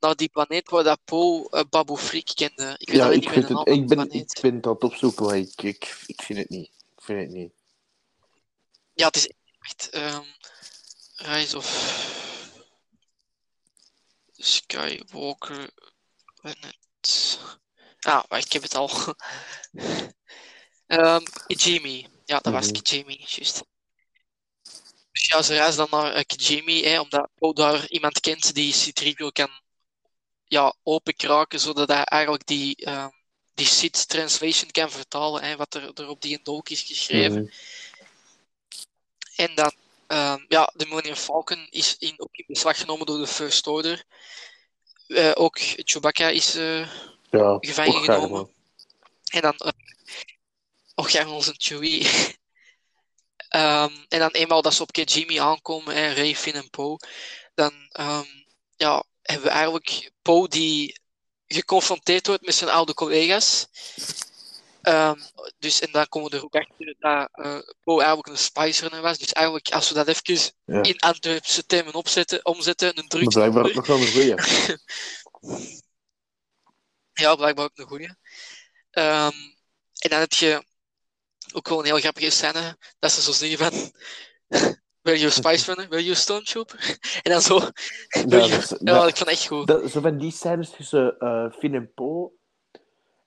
naar die planeet waar dat Po uh, Babu kende. Ik weet ja ik, niet vind het, ik, ben, planeet. ik ben het opzoeken, maar ik, ik, ik vind het niet. Ik vind het niet. Ja, het is echt ehm Rise of Skywalker. Ah, ik heb het al. Ehm Kijimi. Ja, dat was Mhm. Kijimi, juist. Dus ja, ze reizen dan naar uh, Kijimi, hè, omdat Poe daar iemand kent die C-3PO kan ja, openkraken, zodat hij eigenlijk die, ehm die Sith translation kan vertalen, hè, wat er, er op die dolk is geschreven. Mhm. En dan, ehm, ja, de Millennium Falcon is in, ook in beslag genomen door de First Order. Eh, ook Chewbacca is eh, Ja, gevangen genomen. En dan, uh, och ja, onze Chewie. Ehm, en dan eenmaal dat ze op Kijimi aankomen, hè, Ray, Finn en Poe, dan ja, hebben we eigenlijk Poe die geconfronteerd wordt met zijn oude collega's. Ehm, dus, en dan komen we er ook achter dat eh Poe eigenlijk een spicer was. Dus eigenlijk, als we dat even Ja. in Antwerpse termen opzetten, omzetten, een druk. blijkbaar ook nog wel een goeie. Ja, blijkbaar ook een goeie. Ehm, en dan heb je ook wel een heel grappige scène, dat ze zo zeggen van... You a Spice Runner? You a Stormtrooper? en dan zo. You- dat Ja, ik vond het echt goed. Dat, zo van die scènes tussen eh Finn en Poe.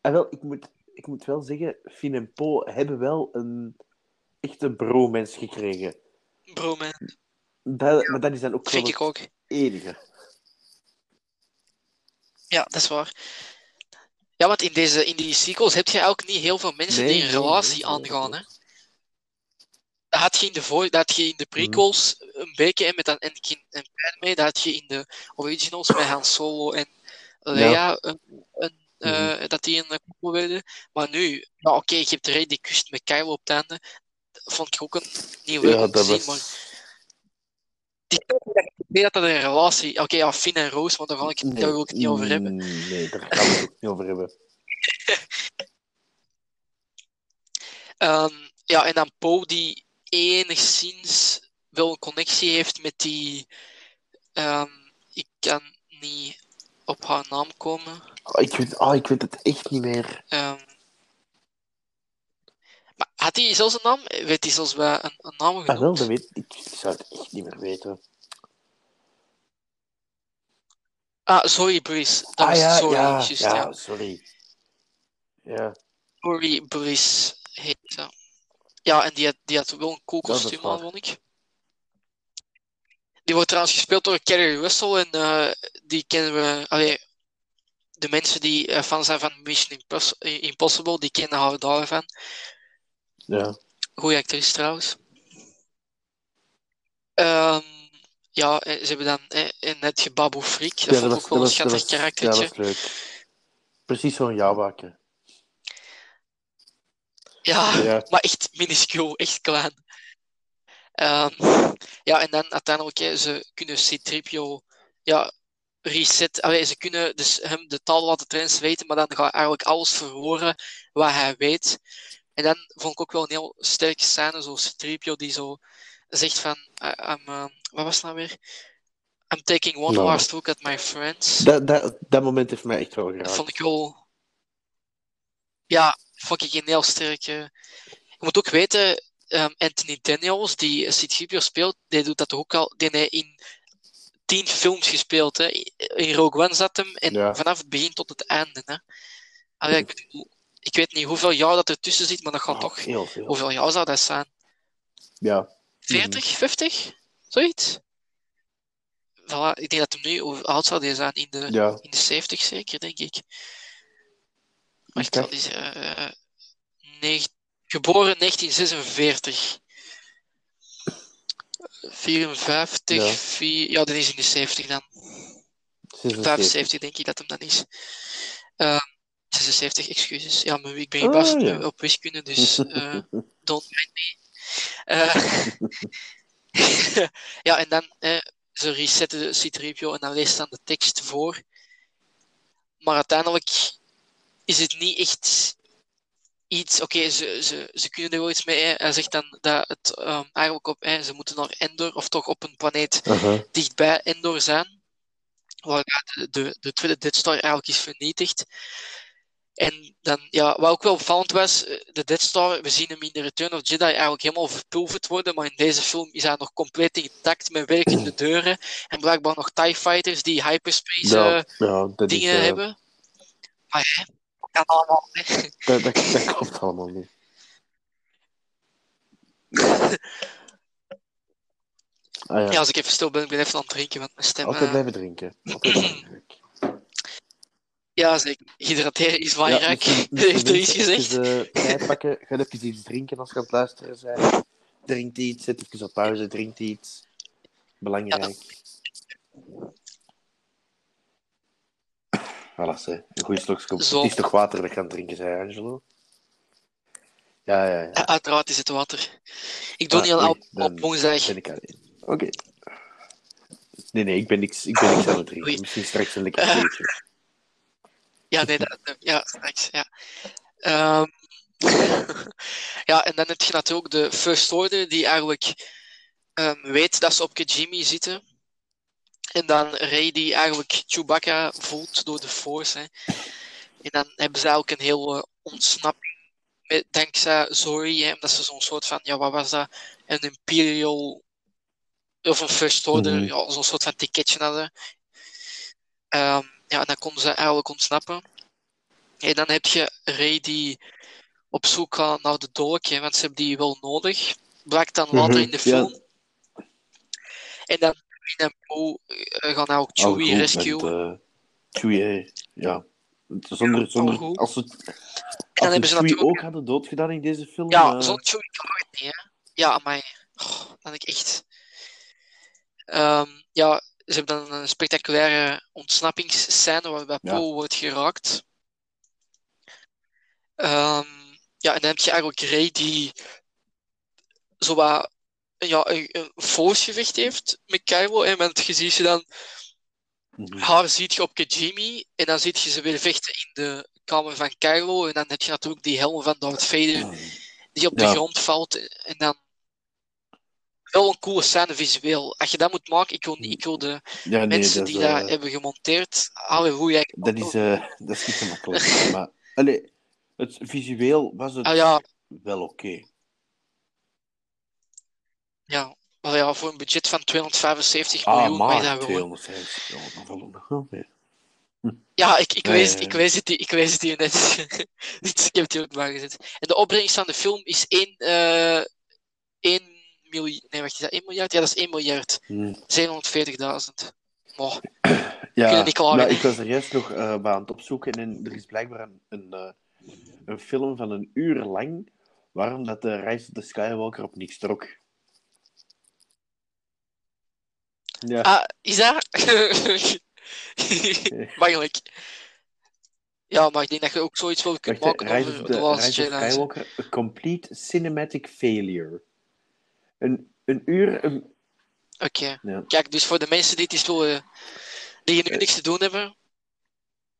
En wel, ik moet, ik moet wel zeggen, Finn en Poe hebben wel een echte bromance gekregen. Bro, man. Dat, Maar dat is dan ook Vind ik ook. enige. Ja, dat is waar. Ja, want in, deze, in die sequels heb je ook niet heel veel mensen Nee, die een relatie nee, aangaan. Hè. Dat had je in de, voor, dat had je in de prequels een beetje met dan Anakin en Padme. Dat had je in de originals met Han Solo en Leia. Een, een, eh, Dat die een koppel werden. Maar nu, ja, oké, je hebt Rey die kust met Kylo op het einde. Dat vond ik ook een niet leuk Ja, dat zien. was... Maar die, ik weet dat dat een relatie... Oké, ja, Finn en Rose, maar daar, ga ik, daar wil ik het niet over hebben. Mm, Nee, daar gaan we het ook niet over hebben. Ehm, ja, en dan Poe die enigszins wel een connectie heeft met die. ehm, ik kan niet op haar naam komen. Oh, ik, weet, oh, ik weet het echt niet meer. Ehm, maar had hij zelfs een naam? Weet hij zelfs wel een, een naam Ah, wel, genoemd? dat weet ik. Ik zou het echt niet meer weten. Ah, Zoe Breeze. Dat ah was ja, Zoe, ja, juist, ja, ja. sorry. Ja, Zoe Breeze heet ze. Ja, en die had, die had wel een cool is kostuum aan, vond ik. Die wordt trouwens gespeeld door Kerry Russell en eh, die kennen we. Allee, de mensen die eh, fan zijn van Mission Impos- Impossible, die kennen haar daarvan. ja. Goeie actrice trouwens. Ehm, ja, eh, ze hebben dan eh, net Gebabu Freak. Dat Ja, vond ik ook wel een schattig ja, dat karaktertje. is leuk. Precies zo'n jawaken. Ja, Ja. maar echt minuscuul, echt klein. Ehm, ja, en dan uiteindelijk, hè, ze kunnen C-Tripio ja, reset. Allee, ze kunnen dus hem de taal laten translaten, maar dan gaat eigenlijk alles verloren wat hij weet. En dan vond ik ook wel een heel sterke scène, zoals C-Tripio die zo zegt van, I'm, eh, wat was het nou weer? I'm taking one Nou. last look at my friends. Dat, dat, dat moment heeft mij echt wel Dat geraakt. vond ik wel. Ja, vond ik een heel sterke. Je moet ook weten, ehm, Anthony Daniels, die C-3PO speelt, die doet dat ook al. Die heeft in tien films gespeeld. Hè. In Rogue One zat hem en Ja. vanaf het begin tot het einde. Hè. Allee, ik, bedoel, ik weet niet hoeveel jaar dat er tussen zit, maar dat gaat Oh, toch. heel veel. Hoeveel jaar zou dat zijn? Ja. 40, 50? Zoiets? Voilà, ik denk dat hem nu, hoe oud zou die zijn? In de, Ja. in de 70 zeker, denk ik. Wacht, Oké. wat is eh negen- geboren 1946. 54, Ja. vier- ja, dan is in de 70 dan. 76. 75 denk ik dat hem dan is. Ehm 76, excuses. Ja, maar ik ben Ah, gebaseerd ja. op wiskunde, dus eh, don't mind me. Eh, ja, en dan eh, ze resetten de C-3PO en dan leest dan de tekst voor. Maar uiteindelijk is het niet echt iets. Oké, ze, ze, ze kunnen er wel iets mee. hè. Hij zegt dan dat het ehm, eigenlijk op. hè, ze moeten naar Endor, of toch op een planeet Aha. dichtbij Endor zijn. Waar de, de, de tweede Death Star eigenlijk is vernietigd. En dan, ja, wat ook wel opvallend was, eh, de Death Star, we zien hem in de Return of Jedi eigenlijk helemaal verpulverd worden, maar in deze film is hij nog compleet intact met werkende deuren en blijkbaar nog TIE Fighters die hyperspace Ja, eh, ja, dat is... dingen eh, hebben. Maar ja, dat kan allemaal. hè. dat, dat, dat klopt allemaal niet. Ah, ja. Ja, als ik even stil ben, ik ben even aan het drinken, want mijn stem... Altijd eh, blijven drinken. Altijd ja, zeker. Hydrateren is Ja, belangrijk. Dat heeft er iets gezegd. Even, eh, tijd pakken. Ga even iets drinken als je aan het luisteren bent. Drink iets. Zet even op pauze. Drink iets. Belangrijk. Voilà, ze. Een goede slokje. Zo. Het is toch water dat je aan het drinken zei, Angelo? Ja, ja, ja. Uiteraard is het water. Ik doe Ah, niet aan op, op woensdag. Ben ik alleen. Oké. Nee, nee, ik ben niks, ik ben niks aan het drinken. Oei. Misschien straks een lekker theetje. Ja, nee, dat, dat- ja, straks, ja. Ehm, ja, en dan heb je natuurlijk de First Order, die eigenlijk ehm, weet dat ze op Kijimi zitten. En dan Rey, die eigenlijk Chewbacca voelt door de Force. Hè. En dan hebben ze eigenlijk een hele ontsnapping. Met, dankzij Zori, hè, omdat ze zo'n soort van, ja, wat was dat? Een Imperial of een first order, Mhm. ja, zo'n soort van ticketje hadden. Ehm, ja, en dan konden ze eigenlijk ontsnappen. En dan heb je Ray die op zoek gaat naar de dolk, hè, want ze hebben die wel nodig. Blijkt dan later Mhm, in de ja. film. En dan Finn en Poe eh, gaan nou ook Chewie met, eh, Chewie, ja. Zonder, zonder, als En dan hebben ze natuurlijk... ook hadden doodgedaan in deze film. Ja, eh, zonder Chewie kan het niet, hè. Ja, maar... Oh, dat ik echt... Ehm, ja, ze hebben dan een spectaculaire ontsnappingsscène waarbij Ja. Poe wordt geraakt. Ehm, ja, en dan heb je eigenlijk Ray die zo wat, ja, een, een voorgevecht heeft met Kylo. En want je ziet ze dan, mhm. haar ziet je op Kijimi en dan ziet je ze weer vechten in de kamer van Kylo. En dan heb je natuurlijk die helm van Darth Vader die op de grond valt. En dan wel een coole scène visueel. Als je dat moet maken, ik wil, ik wil de Ja, nee, mensen dat is, die dat eh, hebben gemonteerd, halleluja. dat is, eh, dat is niet zo makkelijk. maar, allee, het visueel was het Ah ja, wel oké. Ja. Maar ja, voor een budget van 275 Ah, miljoen je dat maar wel. 250. Ja, dan nog wel mee. Ja, ik, ik, wees, ja. ik, wees het, ik wees het hier net. Dus ik heb het hier ook bij gezet. En de opbrengst van de film is 1, eh 1 miljard. Nee, wacht, is dat 1 miljard? Ja, dat is 1 miljard. Hm. 740.000. Maar, Ja, kunnen niet maar ik was er juist nog eh, bij aan het opzoeken en er is blijkbaar een, een, eh, een film van een uur lang waarom dat de Rise of the Skywalker op niks trok. Ja, ah, is dat? Makkelijk. Ja, maar ik denk dat je ook zoiets wel kunt wacht, maken over of, de Rise of. Skywalker, a complete cinematic failure. Een, een uur, een, Oké. ja. Kijk, dus voor de mensen die het eens willen, die nu niks te doen hebben,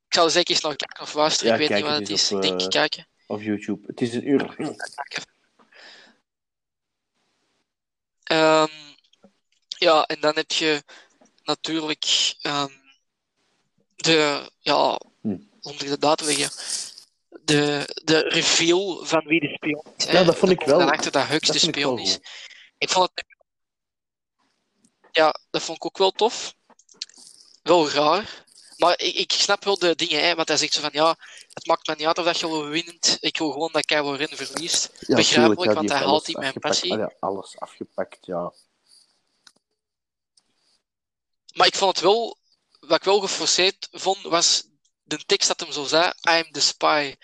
ik zal er zeker eens naar kijken of luisteren. Ja, ik weet niet wat het is. op, Ik denk eh, kijken. op YouTube. Het is een uur lang. Ja, en dan heb je natuurlijk ehm, de, ja, Hm. ik dat uitleggen? De, de reveal van wie de spion is. Ja, dat vond ik wel- dan achter dat Hux Dat de ik spion is. Ik vond het... Ja, dat vond ik ook wel tof. Wel raar. Maar ik, ik snap wel de dingen, hè, want hij zegt zo van, ja, het maakt me niet uit of dat je winnend. Ik wil gewoon dat Kylo Ren verliest. Ja, Begrijpelijk, tuurlijk, ja, want hij haalt die mijn passie. Ja, alles afgepakt, ja. Maar ik vond het wel, wat ik wel geforceerd vond, was de tekst dat hem zo zei, I'm the spy.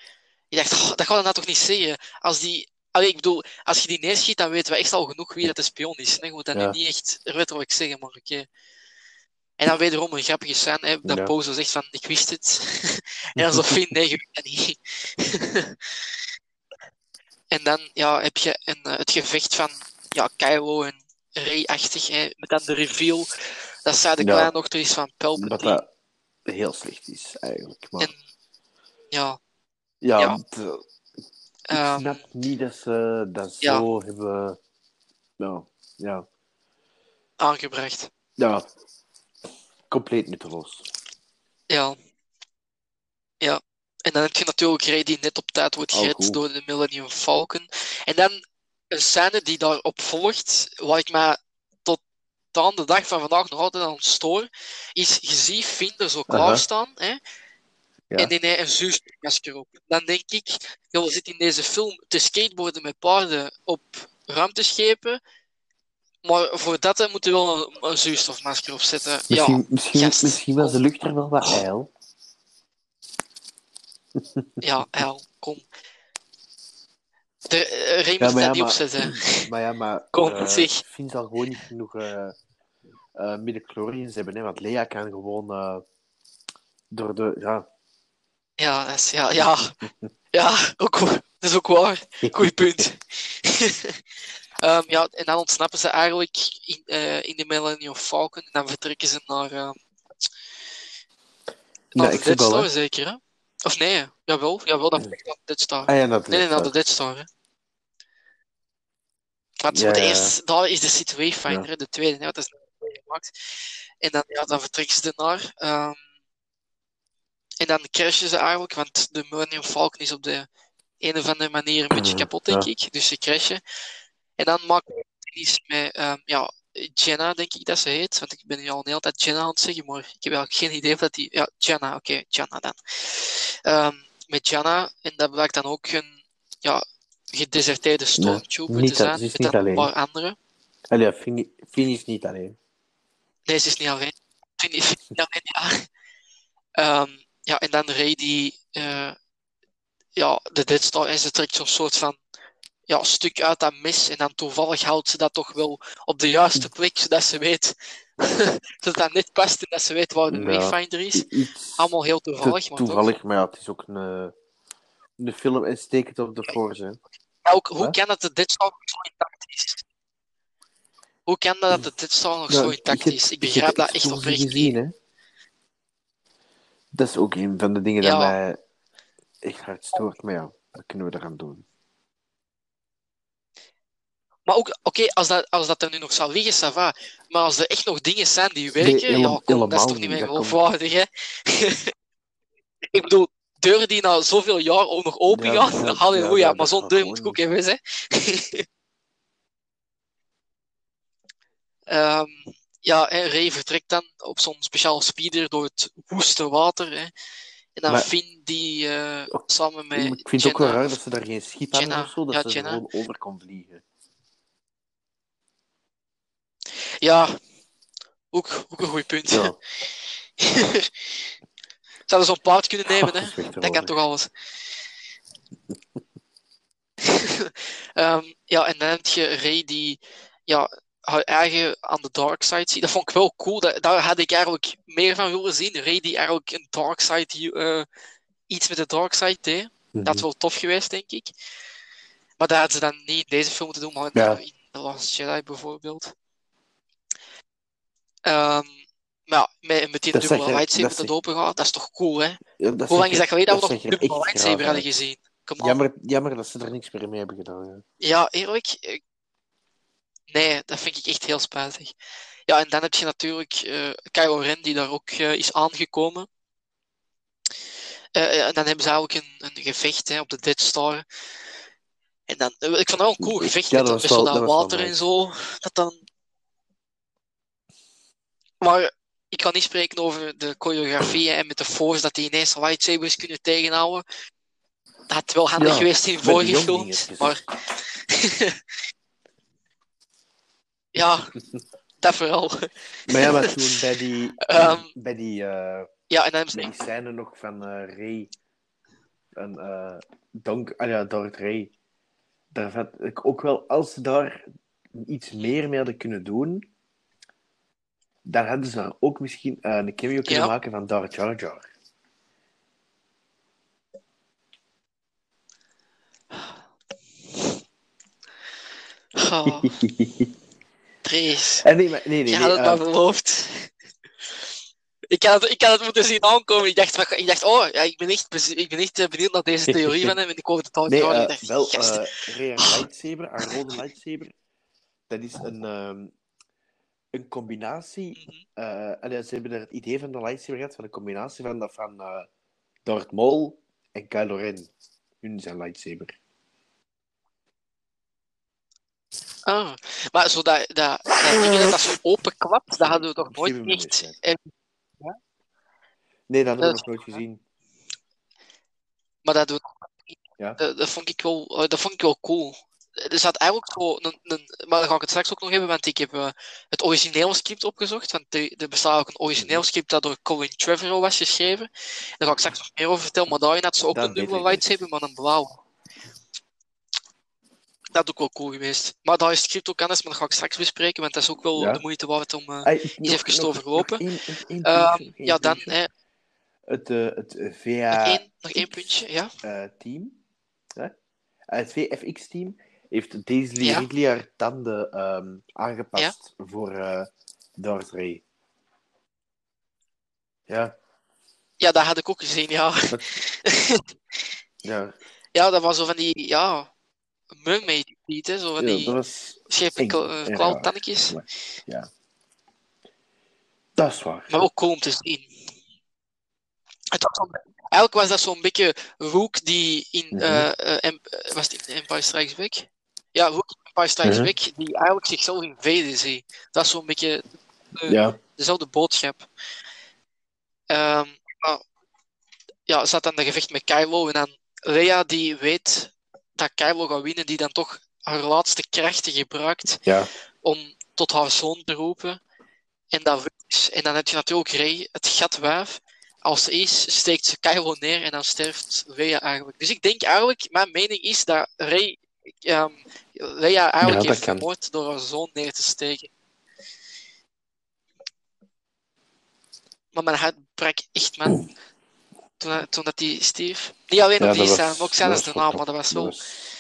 Ik dacht, oh, dat gaat hij nou toch niet zeggen? Als die, allee, ik bedoel, als je die neerschiet, dan weten we echt al genoeg wie dat de spion is. Je moet dat Ja. nu niet echt letterlijk zeggen, maar oké. En dan wederom een grappige scène, hè, dat Ja. Poe zo zegt van, ik wist het. en dan zo, Finn, nee, je weet dat niet. en dan ja, heb je een, eh, het gevecht van ja, Kylo en Rey-achtig, hè, met dan de reveal dat zij de Ja. kleindochter is van Wat Palpatine. dat heel slecht is, eigenlijk. Maar, En ja, ja, ja. het, eh, ik ehm, snap niet dat ze dat ja. zo hebben... Ja, ja, aangebracht. ja. Compleet nutteloos. Ja. Ja. En dan heb je natuurlijk Rey die net op tijd wordt gered door de Millennium Falcon. En dan een scène die daarop volgt, waar ik me aan de dag van vandaag nog altijd aan stoor, is je ziet Finn er zo klaarstaan, hè, Ja. en die heeft een zuurstofmasker op. Dan denk ik, joh, we zitten in deze film te skateboarden met paarden op ruimteschepen, maar voor dat hè, moeten we wel een, een zuurstofmasker opzetten. Ja, Misschien, misschien, gast. misschien was de lucht er wel wat ijl. Ja, El, kom. De, uh, maar ja, dat niet opzetten. Maar ja, maar... Kom, eh, zeg. Zal gewoon niet genoeg uh, uh, midichlorians hebben, hè, want Lea kan gewoon door de... Ja, Ja, dat is, ja, ja. Ja, ook, dat is ook waar. Goeie punt. um, ja, en dan ontsnappen ze eigenlijk in, uh, in de Millennium Falcon. En dan vertrekken ze naar, uh, naar ja, de Dead Star, zeker, hè? Of nee, jawel, jawel dan vertrekken ze naar de Dead Star. Ah ja, dat Nee, nee, naar de dat. Dead Star, hè. Want Ja, eerste, daar is de Situate Finder, Ja. hè, de tweede, hè, want dat is gemaakt. En dan, ja, dan vertrekken ze ernaar. ehm en dan crashen ze eigenlijk, want de Millennium Falcon is op de een of andere manier een beetje Mhm, kapot, denk ik. Dus ze crashen. En dan maken we iets met, ehm, ja, Jenna, denk ik dat ze heet. Want ik ben nu al een hele tijd Jenna aan het zeggen, maar ik heb eigenlijk geen idee of dat die... Ja, Jenna, oké, Jenna dan. Ehm, met Jenna, en dat blijkt dan ook een ja, gedeserteerde stormtrooper te zijn, is met dan een paar anderen. Allee, ja, Fini is niet alleen. Nee, ze is niet alleen. Vind ik niet alleen, ja. Ehm, ja, en dan Ray die eh, ja, de Dead Star en ze trekt zo'n soort van ja, stuk uit dat mes en dan toevallig houdt ze dat toch wel op de juiste plek, zodat ze weet dat dat net past en dat ze weet waar de Ja. Wayfinder is. Iets Allemaal heel te toevallig, maar toch. toevallig, maar ja, het is ook een, eh, een film en steek het op de force. hè. Ja, ook, hoe Wat? kan dat de Dead Star nog zo intact is? Hoe kan dat dat de Dead Star nog Nou, zo intact heb- is? Ik begrijp dat echt oprecht niet. hè? Dat is ook een van de dingen Ja. dat mij echt hard stoort. Maar ja, wat kunnen we eraan doen? Maar ook, oké, als, dat, als dat er nu nog zou liggen, ça va. Maar als er echt nog dingen zijn die werken, hele- ja, kom, dat is toch niet meer geloofwaardig, hè? ik bedoel, deuren die na zoveel jaar ook nog open Ja, gaan, ja, halleluja, ja, maar zo'n gaat deur moet ik ook hebben, hè? Ehm, ja, hè, Ray vertrekt dan op zo'n speciaal speeder door het woeste water, hè? En dan Maar- Finn die eh, samen met ik vind het ook wel raar dat ze daar geen schip aan hebben of zo, dat ze gewoon over kon vliegen. Ja, ook, ook een goed punt. Ja, Zouden zo'n paard kunnen nemen, hè? dat Dat kan toch alles. Ehm, ja, en dan heb je Ray die ja, haar eigen aan de dark side ziet. Dat vond ik wel cool. Dat, daar had ik eigenlijk meer van willen zien. Ray die eigenlijk een dark side, eh, iets met de dark side deed. Mhm. Dat is wel tof geweest, denk ik. Maar dat hadden ze dan niet in deze film moeten doen, maar in, Ja. in The Last Jedi bijvoorbeeld. Ehm, maar ja, met, met die Dat dubbele er- lightsaber dat dat open gaat, dat is toch cool, hè? Ja, Hoe lang is dat geleden dat we nog een dubbele lightsaber graaf hadden gezien? Jammer, jammer dat ze er niks meer mee hebben gedaan. ja. Ja, eerlijk? Nee, dat vind ik echt heel spijtig. Ja, en dan heb je natuurlijk eh Kylo Ren, die daar ook eh, is aangekomen. Eh, en dan hebben ze eigenlijk een, een gevecht hè, op de Dead Star. En dan, ik vond dat wel een cool gevecht Ja, met, dat met zo wel- dat water en zo. Dat dan... Maar ik kan niet spreken over de choreografie en met de force, dat die ineens lightsabers kunnen tegenhouden. Dat had wel handig Ja, geweest in vorige films, maar... ja, dat vooral. Maar ja, maar toen bij die, Ehm, bij die, eh, Ja, en dan bij die scène nog van eh Ray en eh Donk, ah ja, Darth Ray, daar vet ik ook wel, als ze daar iets meer mee hadden kunnen doen, dan hadden ze daar ook misschien eh, een cameo kunnen Ja. maken van Darth Jar Jar. Oh, Trace. en nee, maar, nee, nee, Je nee, had het eh, maar beloofd. Ik had, het, ik had het moeten zien aankomen. Ik dacht, ik dacht oh, ja, ik ben echt, ik ben echt eh, benieuwd naar deze theorie van hem. En ik hoorde het al Nee, eh, dacht, wel, eh Ray haar lightsaber, haar rode lightsaber, dat is een, ehm, een combinatie. Eh allee, ze hebben er het idee van de lightsaber gehad, van een combinatie van dat van eh Darth Maul en Kylo Ren. Hun zijn lightsaber. Ah, maar zo dat, dat, dat ding dat, dat zo openklapt, dat hadden we toch nooit echt... eh, Nee, dat hebben we nog nooit gezien. Maar dat, we, Ja. dat, dat, vond ik wel, eh, dat vond ik wel cool. Er zat eigenlijk zo een, een, maar dan ga ik het straks ook nog hebben, want ik heb eh, het originele script opgezocht. Want er, er bestaat ook een origineel script dat door Colin Trevorrow was geschreven. Daar ga ik straks nog meer over vertellen, maar daarin had ze ook Dat een weet dubbele lightsaber, maar een blauw. Dat is ook wel cool geweest. Maar daar is script ook anders, maar dat ga ik straks bespreken, want dat is ook wel Ja. de moeite waard om... eh, Ah, eens even te overlopen. Nog één, nog één ehm, één ja, dan hè, Het, eh, het eh, nog, één, nog puntje. Ja? team. Hè? Het VFX-team heeft Daisy Ja. Ridley haar tanden ehm, aangepast voor Darth Ray. Ja, ja, dat had ik ook gezien, ja. ja, Ja, dat was zo van die, ja, mermaid hè, zo van ja die was schepe klauwtannetjes. Ja. Dat is waar. Maar ook cool om te zien. Het was zo'n- eigenlijk was dat zo'n beetje Rook die in, Mhm. eh, eh, was het in Empire Strikes Back? Ja, in Empire Strikes Mhm. Back, die eigenlijk zichzelf in Vader ziet. Dat is zo'n beetje de- Ja. dezelfde boodschap. Ehm, maar, ja, zat dan de gevecht met Kylo en dan Leia die weet dat Kylo gaat winnen, die dan toch haar laatste krachten gebruikt Ja. om tot haar zoon te roepen. En, dat en dan heb je natuurlijk Rey, het gatwijf. Als ze is, steekt ze Kylo neer en dan sterft Leia eigenlijk. Dus ik denk eigenlijk, mijn mening is dat Rey ehm, Leia eigenlijk Ja, heeft vermoord door haar zoon neer te steken. Maar mijn hart brak echt, man. Toen, hij- toen dat die stierf. Niet alleen Ja, op die scène, maar ook daarna, fucked maar dat was wel... Dat was-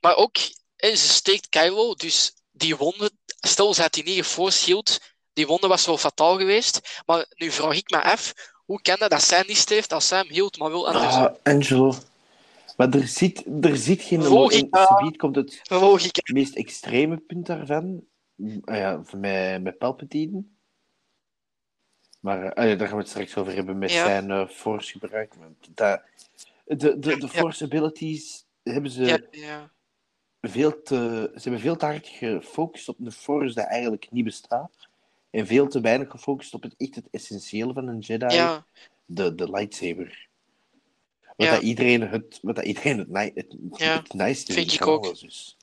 Maar ook, hè, ze steekt Kylo, dus die wonde, stel ze had die niet healed, die wonde was wel fataal geweest. Maar nu vraag ik me af, hoe kan dat dat zij niet sterft als zij hem hield, maar wel andersom? Ah, Angelo. Maar er zit, er zit geen... Logica. En subiet komt het Logica. meest extreme punt daarvan. Ah ja, met, met Palpatine. Maar ah ja, daar gaan we het straks over hebben met Ja. zijn eh, force gebruik. Want dat, de, de, de force abilities hebben ze veel te... Ze hebben veel te hard gefocust op een force dat eigenlijk niet bestaat. En veel te weinig gefocust op het echt het essentiële van een Jedi. De, de lightsaber. Wat, Ja. dat iedereen het, wat dat iedereen het, het, Ja, het nice vind ik ook. Dus.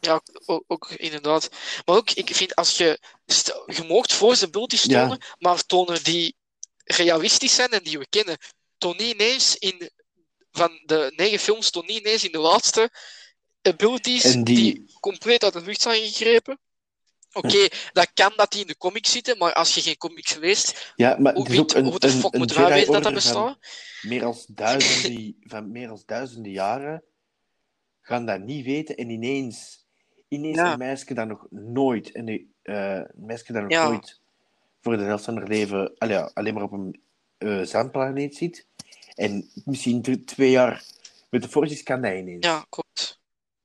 ja ook, ook inderdaad. Maar ook, ik vind als je... Je moogt force abilities Ja. tonen, maar tonen die realistisch zijn en die we kennen. Toon niet ineens in... Van de negen films, toon niet ineens in de laatste abilities En die... die- compleet uit de lucht zijn gegrepen. Oké, dat kan dat die in de comics zitten, maar als je geen comics leest, Ja, maar hoe, weet, een, hoe de een, fuck een moeten wij weten dat dat bestaat? Meer als duizenden, van meer als duizenden jaren gaan dat niet weten en ineens, ineens Ja. een meisje dat nog nooit, en die, eh, een meisje dat nog Ja. nooit voor de helft van haar leven ja, alleen maar op een eh zandplaneet zit en misschien drie- twee jaar met de Force is, kan dat ineens. Ja, klopt.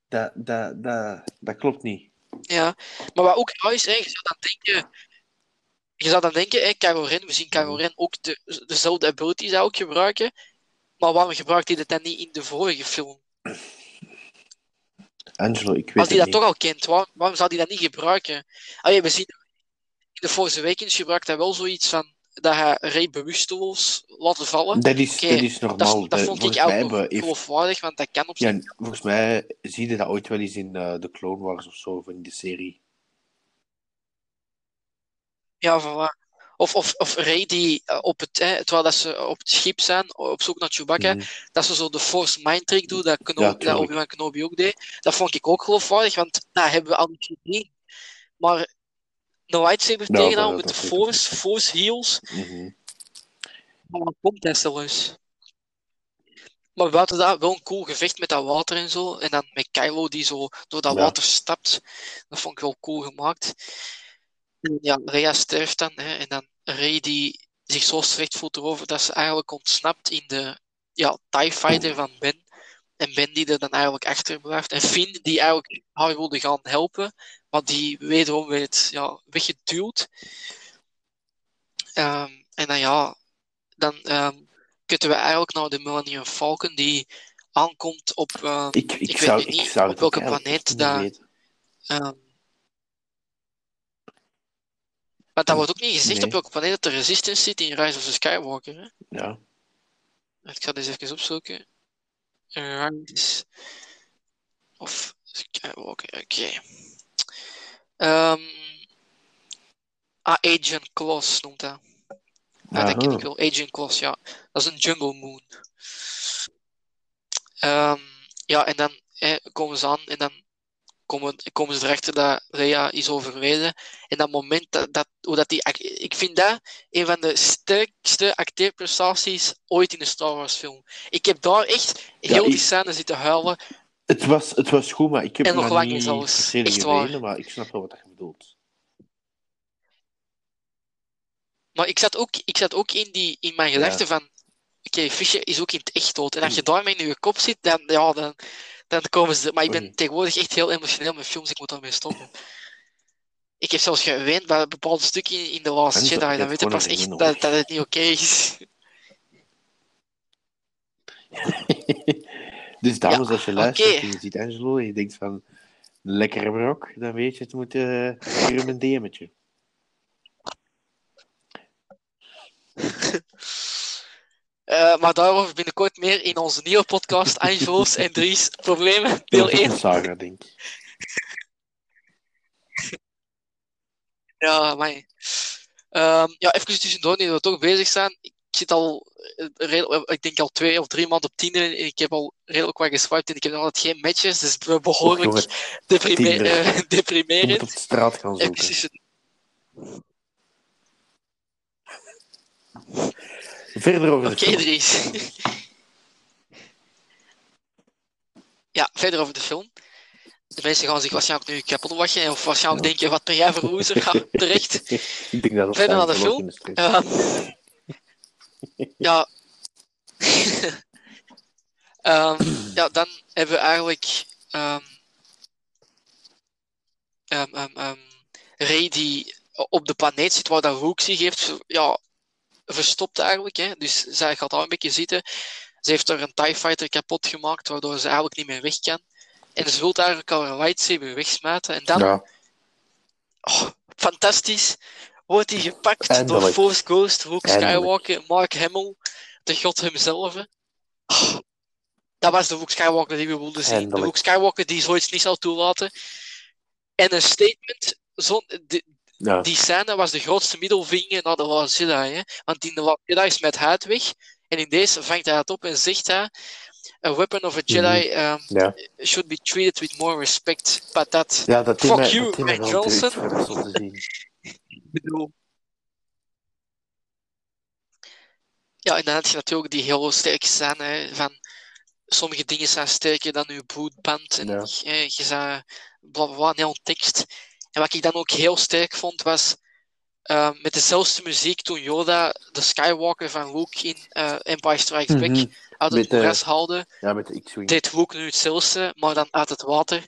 Dat, dat, dat, dat klopt niet. Ja, maar wat ook raar is, hè, je zou dan denken, je zou dan denken, hè, we zien Ren ook de, dezelfde abilities ook gebruiken, maar waarom gebruikt hij dat dan niet in de vorige film? Angelo, ik weet Als hij dat toch al kent, waarom, waarom zou hij dat niet gebruiken? Allee, we zien in de Force Awakens gebruikt hij wel zoiets van dat hij Rey bewusteloos laten vallen. Dat is, dat is normaal. dat vond ik ook heeft- geloofwaardig, want dat kan op zich. Ja, volgens mij zie je dat ooit wel eens in eh, de Clone Wars of zo, of in de serie. Ja, voilà. Of, of, of Rey die eh, op het, hè, terwijl dat ze op het schip zijn, op zoek naar Chewbacca, Mhm. dat ze zo de Force Mind Trick doen, dat, Ja. Obi-Wan Kenobi ook deed. Dat vond ik ook geloofwaardig, want dat hebben we al niet gezien. Maar een lightsaber Ja, tegenhouden dat- met de Force, Force heals, Mhm. maar wat komt zelfs? Maar buiten dat, wel een cool gevecht met dat water en zo. En dan met Kylo die zo door dat Ja. water stapt. Dat vond ik wel cool gemaakt. En ja, Rey sterft dan. Hè, en dan Rey die zich zo slecht voelt erover dat ze eigenlijk ontsnapt in de ja, TIE Fighter van Ben. En Ben die er dan eigenlijk achterblijft. En Finn die eigenlijk haar wilde gaan helpen. Maar die wederom werd ja, weggeduwd. Ehm, en dan ja, dan ehm kutten we eigenlijk naar de Millennium Falcon die aankomt op... ehm, Ik, ik, Ik weet zou, ik niet zou op welke planeet dat- ehm, maar dat wordt ook niet gezegd Nee. op welke planeet dat de Resistance zit in Rise of the Skywalker. Hè? Ja. Ik ga deze even opzoeken. Rise of Skywalker, oké. Ah, Agent Kloss noemt dat. Ah, dat ken Aha. ik wel. Agent Kloss, ja. Dat is een Jungle Moon. Ehm, ja, en dan eh, komen ze aan en dan komen, komen ze erachter dat Leia is overleden. En dat moment dat, dat, hoe dat die, ik vind dat een van de sterkste acteerprestaties ooit in een Star Wars film. Ik heb daar echt heel die ik- scène zitten huilen. Het was, het was goed, maar ik heb En nog langer niet se Echt waar. maar ik snap wel wat je bedoelt. Maar ik zat ook, ik zat ook in, die, in mijn gedachten van... Oké, Fischer is ook in het echt dood. En als je daarmee in je kop zit, dan, ja, dan, dan komen ze... Maar ik ben tegenwoordig echt heel emotioneel met films. Ik moet daarmee stoppen. Ik heb zelfs geweend bij bepaalde stukken in, Last Mensen, Jedi. je Dan weet gewoon pas echt dat, dat het niet oké is. Dus dames, Ja, als je luistert en je ziet Angelo en je denkt van lekkere brok, dan weet je het moet uh, hem een DM'tje. Eh, maar daarover binnenkort meer in onze nieuwe podcast Angelo's en Dries Problemen, deel Dat is 1. een saga, denk ik. Ja, maar. Ehm, ja, even tussendoor, nu we toch bezig zijn. Ik zit al, eh, redelijk- ik denk al twee of drie maanden op Tinder en ik heb al redelijk wat geswiped en ik heb nog altijd geen matches, dus Och, behoorlijk jongen, deprime- Tinder. eh, je moet deprimerend. op de straat gaan zoeken. tussen- Verder over de Oké, film. Dries. ja, verder over de film. De mensen gaan zich waarschijnlijk nu kapot wachten of waarschijnlijk denken, wat ben jij voor loser? Ja, terecht. ik denk dat dat Verder naar de film. Ja. Ehm, ja, dan hebben we eigenlijk ehm, Ray die op de planeet zit waar dat Rook zich heeft ja, verstopt eigenlijk. Hè. Dus zij gaat daar een beetje zitten. Ze heeft er een TIE Fighter kapot gemaakt, waardoor ze eigenlijk niet meer weg kan. En ze wil eigenlijk haar lightsaber wegsmijten. En dan Ja, Oh, fantastisch. Wordt hij gepakt door. Force Ghost, Luke. Skywalker, Mark Hamill, de god hemzelf. Oh, dat was de Luke Skywalker die we wilden zien. De. Luke Skywalker die zoiets niet zou toelaten. En een statement, zo, die, ja. die scène was de grootste middelvinger naar de Last Jedi. Hè? Want in de Last Jedi is met huid weg. En in deze vangt hij het op en zegt hij... A weapon of a Jedi um, Ja. should be treated with more respect. Patat. ja, dat Fuck you, wel Johnson. Ik bedoel. Ja, en dan heb je natuurlijk die heel sterke scène hè, van sommige dingen zijn sterker dan uw bloedband en Ja. je, je zei bla bla heel tekst. En wat ik dan ook heel sterk vond was eh, met dezelfde muziek toen Yoda de Skywalker van Luke in eh, Empire Strikes Back Mhm. uit het Met de- moeras haalde, Ja, met de deed Luke nu hetzelfde, maar dan uit het water.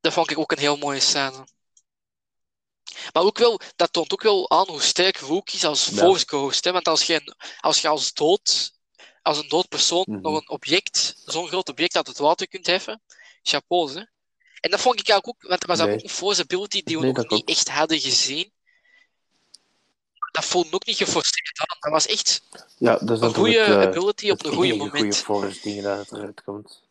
Dat vond ik ook een heel mooie scène. Maar ook wel, dat toont ook wel aan hoe sterk Luke is als Ja. Force Ghost. Hè? Want als je, een- als je als dood, als een dood persoon Mhm. nog een object, zo'n groot object uit het water kunt heffen, chapeau, hè. En dat vond ik eigenlijk ook, want dat was Nee. ook een Force ability die we Nee, nog niet echt hadden gezien. dat voelde ook niet geforceerd aan. Dat was echt Ja, dat is een goede eh, ability op een goede moment. goede force dingen dat het eruit komt.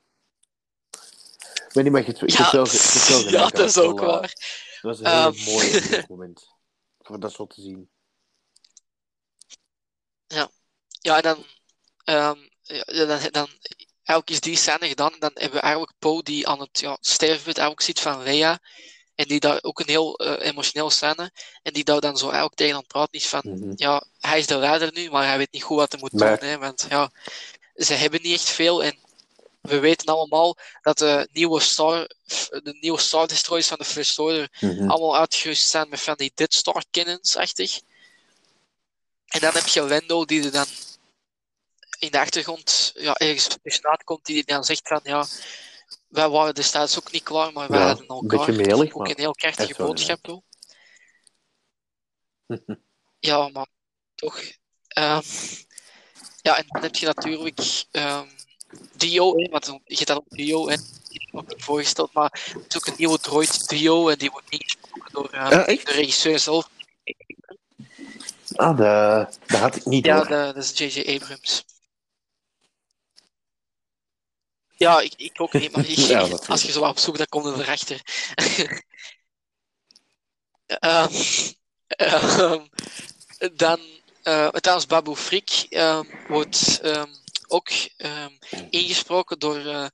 Niet, maar je Ja, je dat is ook eh, waar. Dat was een heel Ehm. mooi moment. Voor dat zo te zien. Ja, en dan, ehm, ja, dan, dan eigenlijk is die scène gedaan. En dan hebben we eigenlijk Poe die aan het ja, sterfbed eigenlijk zit van Leia. En die daar ook een heel eh, emotioneel scène. En die daar dan zo eigenlijk tegen aan praten is van... Mhm. Ja, hij is de leider nu, maar hij weet niet goed wat hij moet Maar- doen. Hè, want ja, ze hebben niet echt veel. En we weten allemaal dat de nieuwe Star, de nieuwe Star Destroyers van de First Order Mhm. allemaal uitgerust zijn met van die Dead Star cannons-achtig. En dan heb je Lando die er dan in de achtergrond ja, ergens tussenuit komt, die dan zegt van ja, wij waren destijds ook niet klaar, maar wij Ja, hadden elkaar. ook een heel krachtige boodschap. hoor. Ja, maar toch. Ehm, ja, en dan heb je natuurlijk ehm, Dio, hè, want je hebt dan ook Dio, niet voorgesteld, maar het is ook een nieuwe droid Dio en die wordt ingesproken door echt? de regisseur zelf. Ah, de, dat had ik niet Ja, de- dat is J.J. Abrams. Ja, ik, ik ook niet, maar ik- Ja, als je zo op zoek, dan kom je erachter. Ehm, ehm, dan, eh trouwens, Babu Frik ehm, wordt ehm, ook ehm, ingesproken door eh,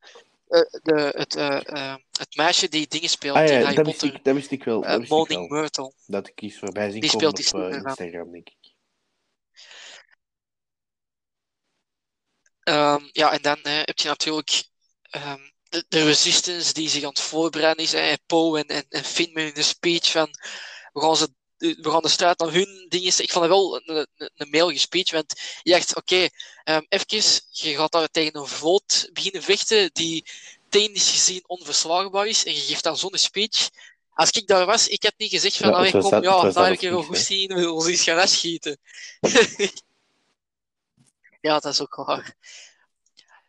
eh, de, het, eh, het meisje die dingen speelt Ah in ja, Harry dat wist, ik, dat wist ik wel. Dat ik wel. Myrtle. Dat ik iets voorbij zien Die komen speelt op. Instagram, denk ik. Ehm, ja, en dan heb je natuurlijk ehm, de, de resistance die zich aan het voorbereiden is. Hè. Poe en, en, en Finn met hun speech van we gaan, ze, we gaan de strijd naar hun dingen. Ik vond het wel een, een, een mailige speech, want je dacht, oké, ehm even, je gaat daar tegen een vloot beginnen vechten die technisch gezien onverslaagbaar is en je geeft dan zo'n speech. Als ik daar was, ik had niet gezegd van, Ja, was kom, dat- ja, daar heb ik er wel goed zien, we ons eens gaan afschieten. ja, dat is ook waar.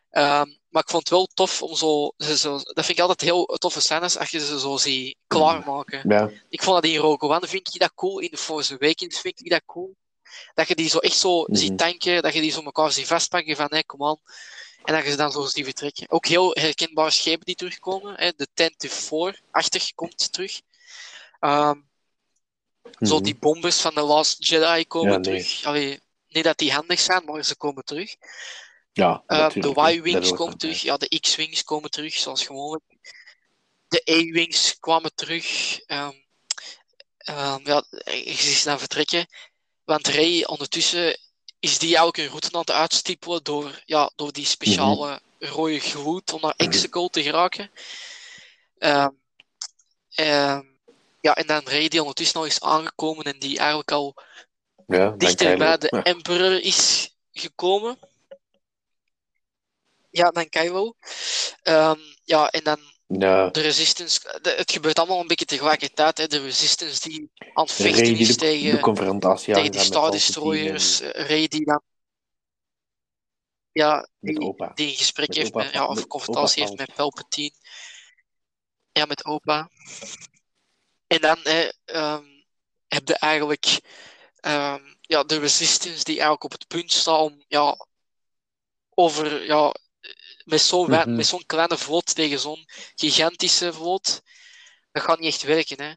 Ehm, maar ik vond het wel tof om zo, zo... Dat vind ik altijd heel toffe scènes, als je ze zo ziet klaarmaken. Ja. Ik vond dat in Rogue One vind ik dat cool, in The Force Awakens vind ik dat cool. Dat je die zo echt zo Mhm. ziet tanken, dat je die zo elkaar ziet vastpakken van, hé, kom aan. En dat je ze dan zo ziet vertrekken. Ook heel herkenbare schepen die terugkomen. Hè. De Tent to 4 achter komt terug. Ehm, Zo Mhm. die bombers van The Last Jedi komen Ja, nee. terug. Allee, niet dat die handig zijn, maar ze komen terug. Ja, Eh, de. Y-Wings komen terug. Ja, de X-Wings komen terug, zoals gewoonlijk. De A-Wings kwamen terug. Ehm, ehm, ja, ze dan vertrekken. Want Ray ondertussen is die eigenlijk een route aan het uitstippelen door, ja, door die speciale Mhm. rode gloed om naar Exegol te geraken. Ehm, ja, en dan Ray die ondertussen al is aangekomen en die eigenlijk al Ja, dichter bij de Ja. Emperor is gekomen. Ja, dan Kylo. Ehm, ja, en dan Ja, de Resistance. de- het gebeurt allemaal een beetje tegelijkertijd. Hè. De Resistance die aan het vechten is de, tegen, de confrontatie tegen die Star Destroyers. eh, Ray die dan. Ja, die, opa. die een gesprek Met heeft opa met, ja, of confrontatie heeft met Palpatine. Ja, met opa. En dan hè, ehm, heb je eigenlijk ehm, ja, de Resistance die eigenlijk op het punt staat om ja, over ja, met zo'n wei- Mhm. met zo'n kleine vloot tegen zo'n gigantische vloot. Dat gaat niet echt werken. Hè.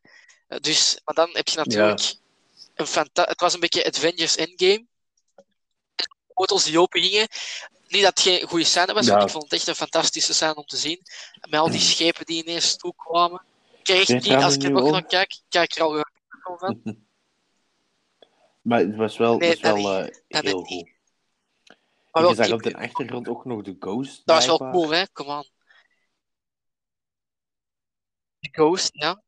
Eh, Dus, maar dan heb je natuurlijk een Het was een beetje Avengers Endgame. Portals die open gingen. Niet dat het geen goede scène was, Ja. want ik vond het echt een fantastische scène om te zien. Met al die schepen die ineens toekwamen. Ik je niet, als ik er nog naar kijk, kijk er al weer van. Maar het was wel, Nee, was wel eh, heel goed. Maar wel je zag op de achtergrond ook nog de Ghost. Dat was wel cool, hè? Kom aan. De Ghost, ja.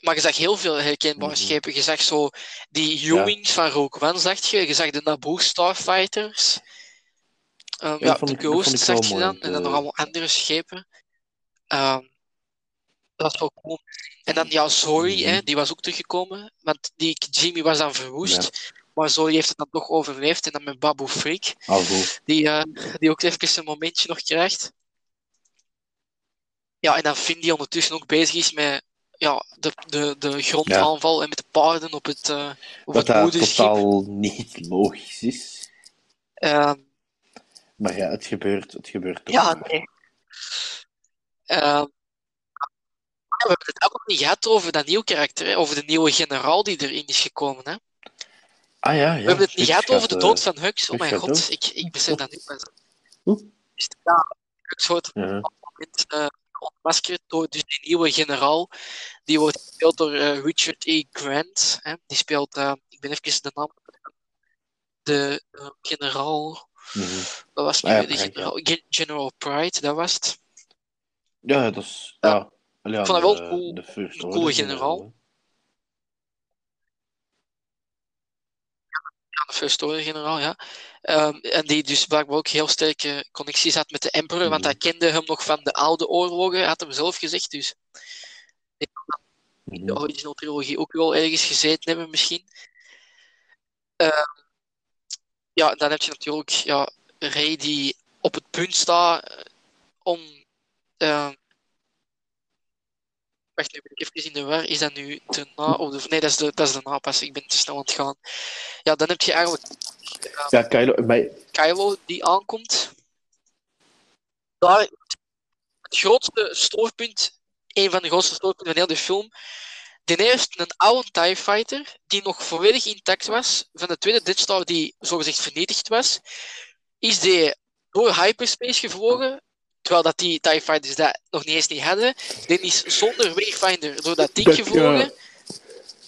Maar je zag heel veel herkenbare Mhm. schepen. Je zag zo die U-Wings van Rogue One, zag je. Je zag de Naboo Starfighters. Ehm, ja, de ik- Ghost zag je dan. En dan nog allemaal andere schepen. Ehm, dat was wel cool. En dan, ja, Zoe, Mhm. hè, die was ook teruggekomen. Want die Jimmy was dan verwoest. Maar Zoe heeft het dan toch overleefd. En dan met Babu Freak. Goed. Die, eh, die ook even een momentje nog krijgt. Ja, en dan Finn die ondertussen ook bezig is met ja, de, de, de grondaanval en met de paarden op het, eh op Wat het dat moederschip. totaal niet logisch is. Ehm, Maar ja, het gebeurt, het gebeurt toch. ja, nee. Ehm, we hebben het ook nog niet gehad over dat nieuwe karakter, hè, over de nieuwe generaal die erin is gekomen. Hè. Ah ja, ja. we hebben het niet gehad over de eh, dood van Hux. Oh mijn god, ik, ik besef dat nu pas. Ja, Hux wordt ja. moment eh, ontmaskerd door dus die nieuwe generaal. Die wordt gespeeld door eh, Richard E. Grant. Hè. Die speelt, ik ben even de naam. De generaal. Mhm. Wat was het Ah ja? De generaal, Gen- General Pride, dat was het. Ja, dat is. Ja. Ik vond dat wel de- cool- de een coole generaal. hè. Ja, de First Order generaal, ja. Ehm, en die dus blijkbaar ook heel sterke connecties had met de Emperor, want Mhm. hij kende hem nog van de oude oorlogen, had hem zelf gezegd. Dus Mhm. de original trilogie ook wel ergens gezeten hebben, misschien. Ehm, ja, dan heb je natuurlijk ja, Rey die op het punt staat om. ehm, wacht, nu ben ik even in de war. Is dat nu de na of de. Nee, dat is de, dat is de napas. Ik ben te snel aan het gaan. Ja, dan heb je eigenlijk Ja, Kylo, maar Kylo die aankomt. Daar, het grootste stoorpunt, een van de grootste stoorpunten van heel de film. Ten eerste een oude TIE Fighter, die nog volledig intact was, van de tweede Death Star die zogezegd vernietigd was, is die door hyperspace gevlogen, terwijl dat die TIE Fighters dat nog niet eens niet hadden. Die is zonder Wayfinder door dat ding Dat, gevlogen. ja.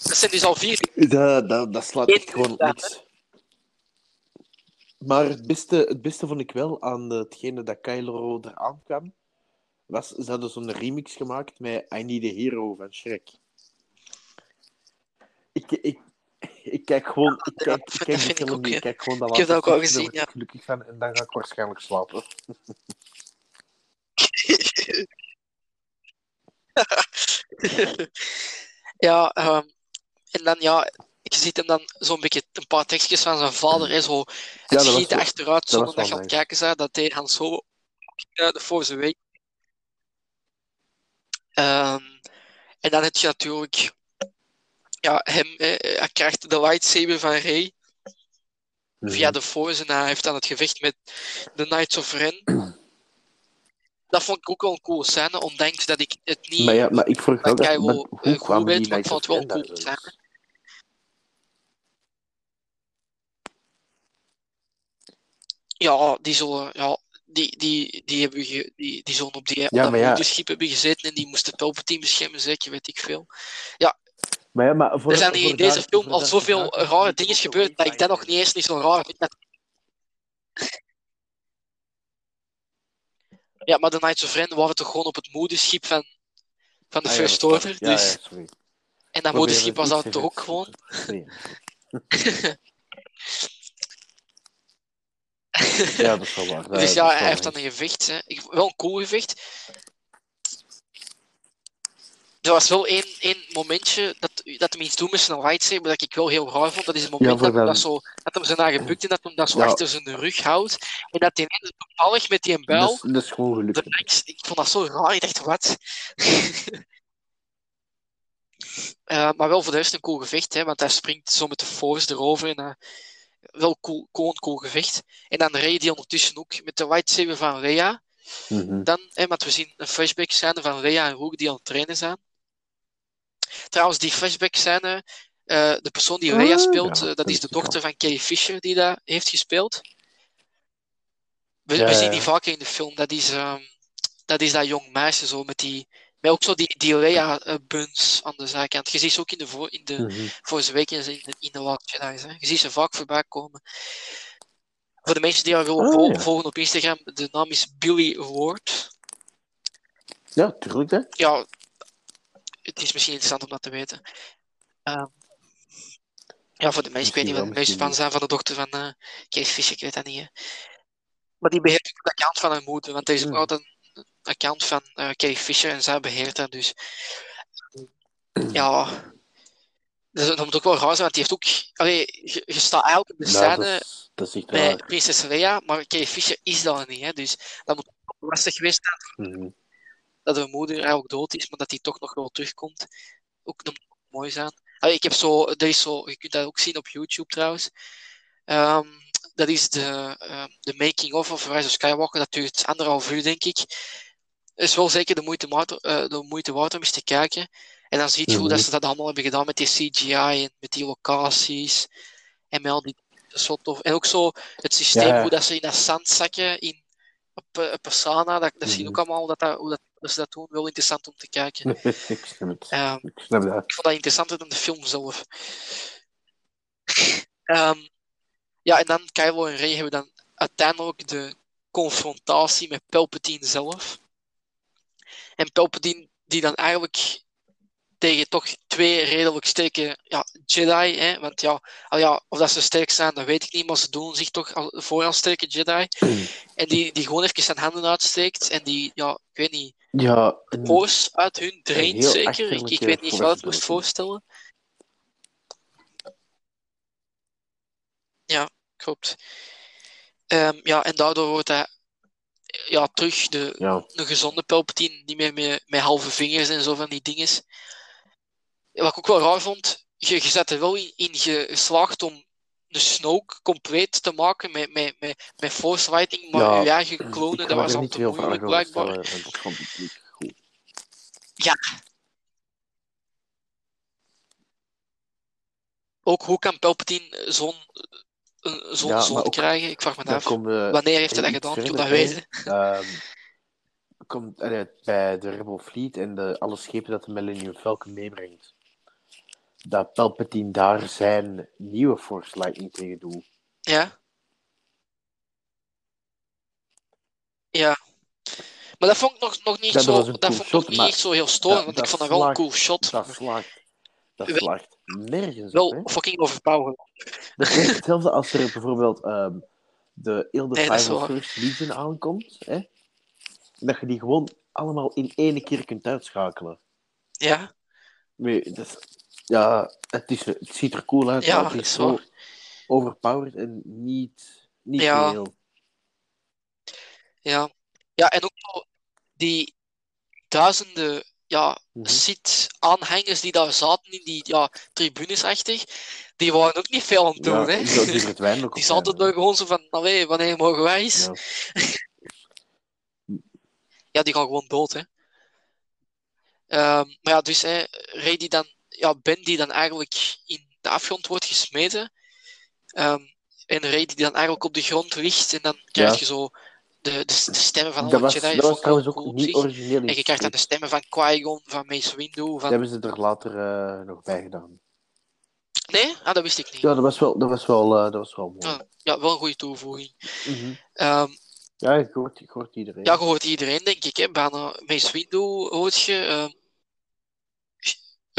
Dat zijn dus al vier dat, dat, dat slaat echt gewoon Ja. niks. Maar het beste, het beste vond ik wel aan hetgene dat Kylo eraan kwam, was ze hadden zo'n remix gemaakt met I Need a Hero van Shrek. Ik, ik, ik kijk gewoon, ik Ja, kijk, dat ik kijk ik ja. ik kijk gewoon dat Ik heb dat ook al gezien, ik gelukkig van en dan ga ik waarschijnlijk slapen. ja, ehm, en dan ja, je ziet hem dan zo'n beetje een paar tekstjes van zijn vader, hè, zo het schieten wel- achteruit zonder dat je aan het kijken dat hij Han uh, de Force Awakens. Ehm, en dan heb je natuurlijk ja, hem, eh, hij krijgt de lightsaber van Rey via de Force en hij heeft dan het gevecht met de Knights of Ren. Dat vond ik ook wel een cool scène, ondanks dat ik het niet... Maar ja, maar ik vroeg dat wel hoe eh, kwamen goed die weet, maar ik vond het wel cool daar scène. Ja, die zullen, ja, die, die, die, hebben ge, die, die zullen op die op Ja, dat maar ja. moederschip hebben gezeten en die moesten Palpatine beschermen, zeker, weet ik veel. Maar ja, maar voor, er zijn hier in deze daar- film al zoveel rare dingen gebeurd, dat ik dat nog niet niet eens niet zo raar vind. Ja, maar de Knights of Ren waren toch gewoon op het moederschip van, van de Ah, First. Order. Ja, dus, ja, sorry. en dat moederschip was dat toch ook gewoon. Ja, dat is wel waar. Dus ja, hij heeft dan een gevecht. Hè. Ik, wel een cool gevecht. Er was wel één, één momentje dat, dat hem iets doet met zijn lightsaber dat ik wel heel raar vond. Dat is het moment dat, hem dat- zo, dat hem zijn eigen bukt en dat hem dat zo Ja. achter zijn rug houdt. En dat hij ineens toevallig met die bijl... Dat dat is gewoon gelukt. links, ik vond dat zo raar. Ik dacht, wat? Eh, maar wel voor de rest een cool gevecht, hè, want hij springt zo met de force erover. En, eh, wel cool, cool, cool gevecht. En dan Rey die ondertussen ook met de lightsaber van Leia. Mhm. Dan, hè, want we zien een flashback scène van Leia en Rook die aan het trainen zijn. Trouwens, die flashback scène, eh, de persoon die Leia Ah, speelt, ja, eh, dat is de dochter van Carrie Fisher die dat heeft gespeeld. We, Ja, we ja, zien die vaker in de film. Dat is, ehm, dat, is dat jong meisje zo met die. Met ook zo die, die Leia-buns aan de zijkant. Je ziet ze ook in de, voor, in de Mhm. Awakens in de, in de Last. Je ziet ze vaak voorbij komen. Voor de mensen die haar willen Ah, vol- ja. volgen op Instagram, de naam is Billy Ward. Ja, tuurlijk, hè. Ja, het is misschien interessant om dat te weten. Ehm, ja, voor de mensen, ik weet niet wat de meeste misschien van zijn van de dochter van eh Kees Fischer, ik weet dat niet. Hè. Maar die beheert ook de account van haar moeder, want er is ook Hmm. altijd een account van eh Kees Fischer en zij beheert dat dus. Ja, dus dat moet ook wel raar zijn, want die heeft ook. Allee, je, je staat eigenlijk op de Nou, scène dat, is, dat is echt bij waar. Prinses Leia, maar Kees Fischer is dat niet, hè, dus dat moet ook lastig geweest zijn Mhm. Dat haar moeder eigenlijk dood is, maar dat hij toch nog wel terugkomt. Ook mooi zijn. Allee, ik heb zo, er is zo, je kunt dat ook zien op YouTube trouwens. Ehm, dat is de, ehm, de making of of Rise of Skywalker. Dat duurt anderhalf uur, denk ik. Het is wel zeker de moeite, waard, eh, de moeite waard om eens te kijken. En dan zie je hoe Mhm. dat ze dat allemaal hebben gedaan met die CGI en met die locaties. En met al die zo tof. En ook zo het systeem, Ja. hoe dat ze in dat zand zakken in, op eh, Persana. Dat, dat zie je Mhm. ook allemaal, dat dat, hoe dat, dat ze dat doen. Wel interessant om te kijken. ik snap het. Ehm, Ik snap dat. ik vond dat interessanter dan de film zelf. Ehm, ja, en dan Kylo en Rey hebben dan uiteindelijk de confrontatie met Palpatine zelf. En Palpatine die dan eigenlijk tegen toch twee redelijk sterke ja, Jedi, hè, want ja, al ja, of dat ze sterk zijn, dat weet ik niet, maar ze doen zich toch al, voor als sterke Jedi. En die, die gewoon even zijn handen uitsteekt en die, ja, ik weet niet, Ja, een- uit hun draint heel zeker. Ik, ik weet niet wat het moest voorstellen. Ja, klopt. Ehm, ja, en daardoor wordt hij ja, terug de, ja. een gezonde Palpatine, niet meer met, met halve vingers en zo van die dinges. Wat ik ook wel raar vond, je, je zet er wel in, in geslaagd om de Snoke compleet te maken met, met, met, met Force Lightning, maar Ja, je eigen klonen, dat was al niet te moeilijk blijkbaar. ik niet goed. Ook hoe kan Palpatine zo'n zo'n Ja, krijgen? Ik vraag me af. we Wanneer heeft hij dat gedaan? Ik wil dat weten. Ehm, komt allee, bij de Rebel Fleet en de, alle schepen dat de Millennium Falcon meebrengt. Dat Palpatine daar zijn nieuwe Force Lightning tegen doet. Ja. Ja. Maar dat vond ik nog, nog niet Dat zo, dat vond ik nog niet echt zo heel storend, want ik vond dat wel een cool shot. Dat slaagt, dat slaagt nergens Wel op. Fucking overpowered. Dat is hetzelfde als er bijvoorbeeld ehm, de Ilde Nee. 501st Legion aankomt. Hè? Dat je die gewoon allemaal in één keer kunt uitschakelen. Ja, Nee, dat is- ja, het, is, het ziet er cool uit, Ja, maar het is zo overpowered en niet, niet Ja. reëel. ja. Ja, en ook die duizenden ja, Mhm. sit-aanhangers die daar zaten in die ja, tribunesachtig, die waren ook niet veel aan het doen, Ja, hè. die, die verdwijnen Die zaten er gewoon zo van, nou wanneer mogen wij eens? Ja. Ja, die gaan gewoon dood, hè. Ehm, maar ja, dus hè, Ray die dan, ja, Ben die dan eigenlijk in de afgrond wordt gesmeten. Ehm, en Ray die dan eigenlijk op de grond ligt. En dan krijg Ja. je zo de, de, de stemmen van Dat was, Jedi. dat was trouwens ook cool niet origineel in En je krijgt dan de stemmen van Qui-Gon, van Mace Windu. Dat Van... hebben ze er later eh, nog bij gedaan. Nee? Ah, dat wist ik niet. Ja, dat was wel, dat was wel, eh, dat was wel mooi. Ah, ja, wel een goede toevoeging. Mhm. Ehm, Ja, je hoort, je hoort iedereen. ja, je hoort iedereen, denk ik. Hè. Bijna Mace Windu hoort je. ehm,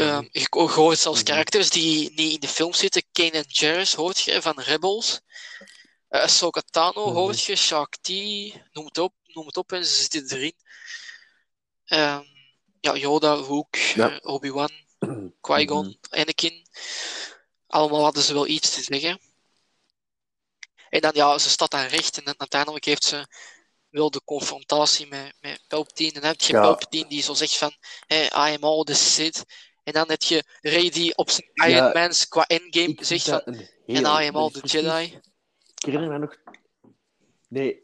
ehm, je je hoort zelfs Mhm. karakters die niet in de film zitten. Kanan Jarrus hoort je, van Rebels. Uh, Ahsoka Tano Mhm. hoort je. Shaq-T, noem het op. Noem het op en ze zitten erin. Ehm, ja, Yoda, Luke, Ja. eh, Obi-Wan, Qui-Gon, Mhm. Anakin. Allemaal hadden ze wel iets te zeggen. En dan, ja, ze staat dan recht en dan uiteindelijk heeft ze wel de confrontatie met, met Palpatine. En dan heb je Ja. Palpatine die zo zegt van, hey, I am all the Sith. En dan heb je Rey die op zijn Ja, Iron Man's qua endgame zegt dat van, en I am all the Jedi. Ik herinner me nog... Nee,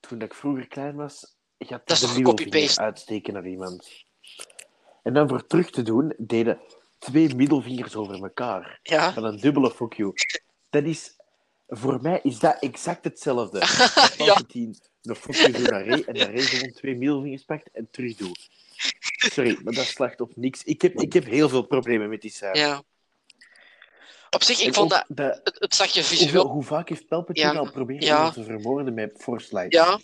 toen ik vroeger klein was, had Dat is copy-paste? uitsteken naar iemand. En dan voor terug te doen, deden twee middelvingers over elkaar. Ja, Van een dubbele fuck you. Dat is... Voor mij is dat exact hetzelfde. ja. Een you doet naar Ray en Ray gewoon twee middelvingers pakt en terug doet. Sorry, maar dat slacht op niks. Ik heb, ik heb heel veel problemen met die scène. ja. Op zich, ik En vond dat, de- het, het zag je hoeveel, visueel... hoe vaak heeft Palpatine Ja, al proberen ja. te vermoorden met Force Light? Ja,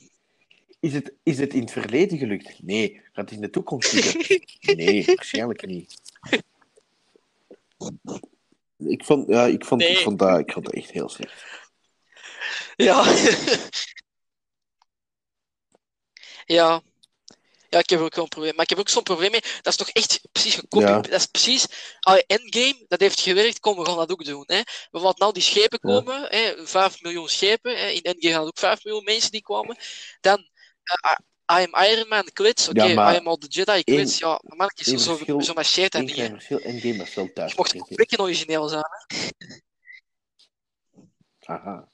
Is het, is het in het verleden gelukt? Nee. Gaat het in de toekomst lukken? Nee, waarschijnlijk niet. Ik vond, ja, ik vond, ik vond, dat, ik vond dat echt heel slecht. ja. ja. Ja, ik heb ook wel een probleem. Maar ik heb ook zo'n probleem mee. Dat is toch echt precies gekopie. Ja. Dat is precies. Endgame, dat heeft gewerkt. Kom, we gaan dat ook doen. Hè. We laten nou die schepen Ja. komen. Hè. 5 miljoen schepen. Hè. In Endgame hadden ook 5 miljoen mensen die kwamen. Dan. eh, I am Iron Man, klits. Oké, Ja, I am all the Jedi, klits. Ja, maar mannetjes, één zo, verschil- zo dat Eén niet. verschil, Endgame was wel thuis. Je mocht een beetje origineel zijn. Hè. Aha.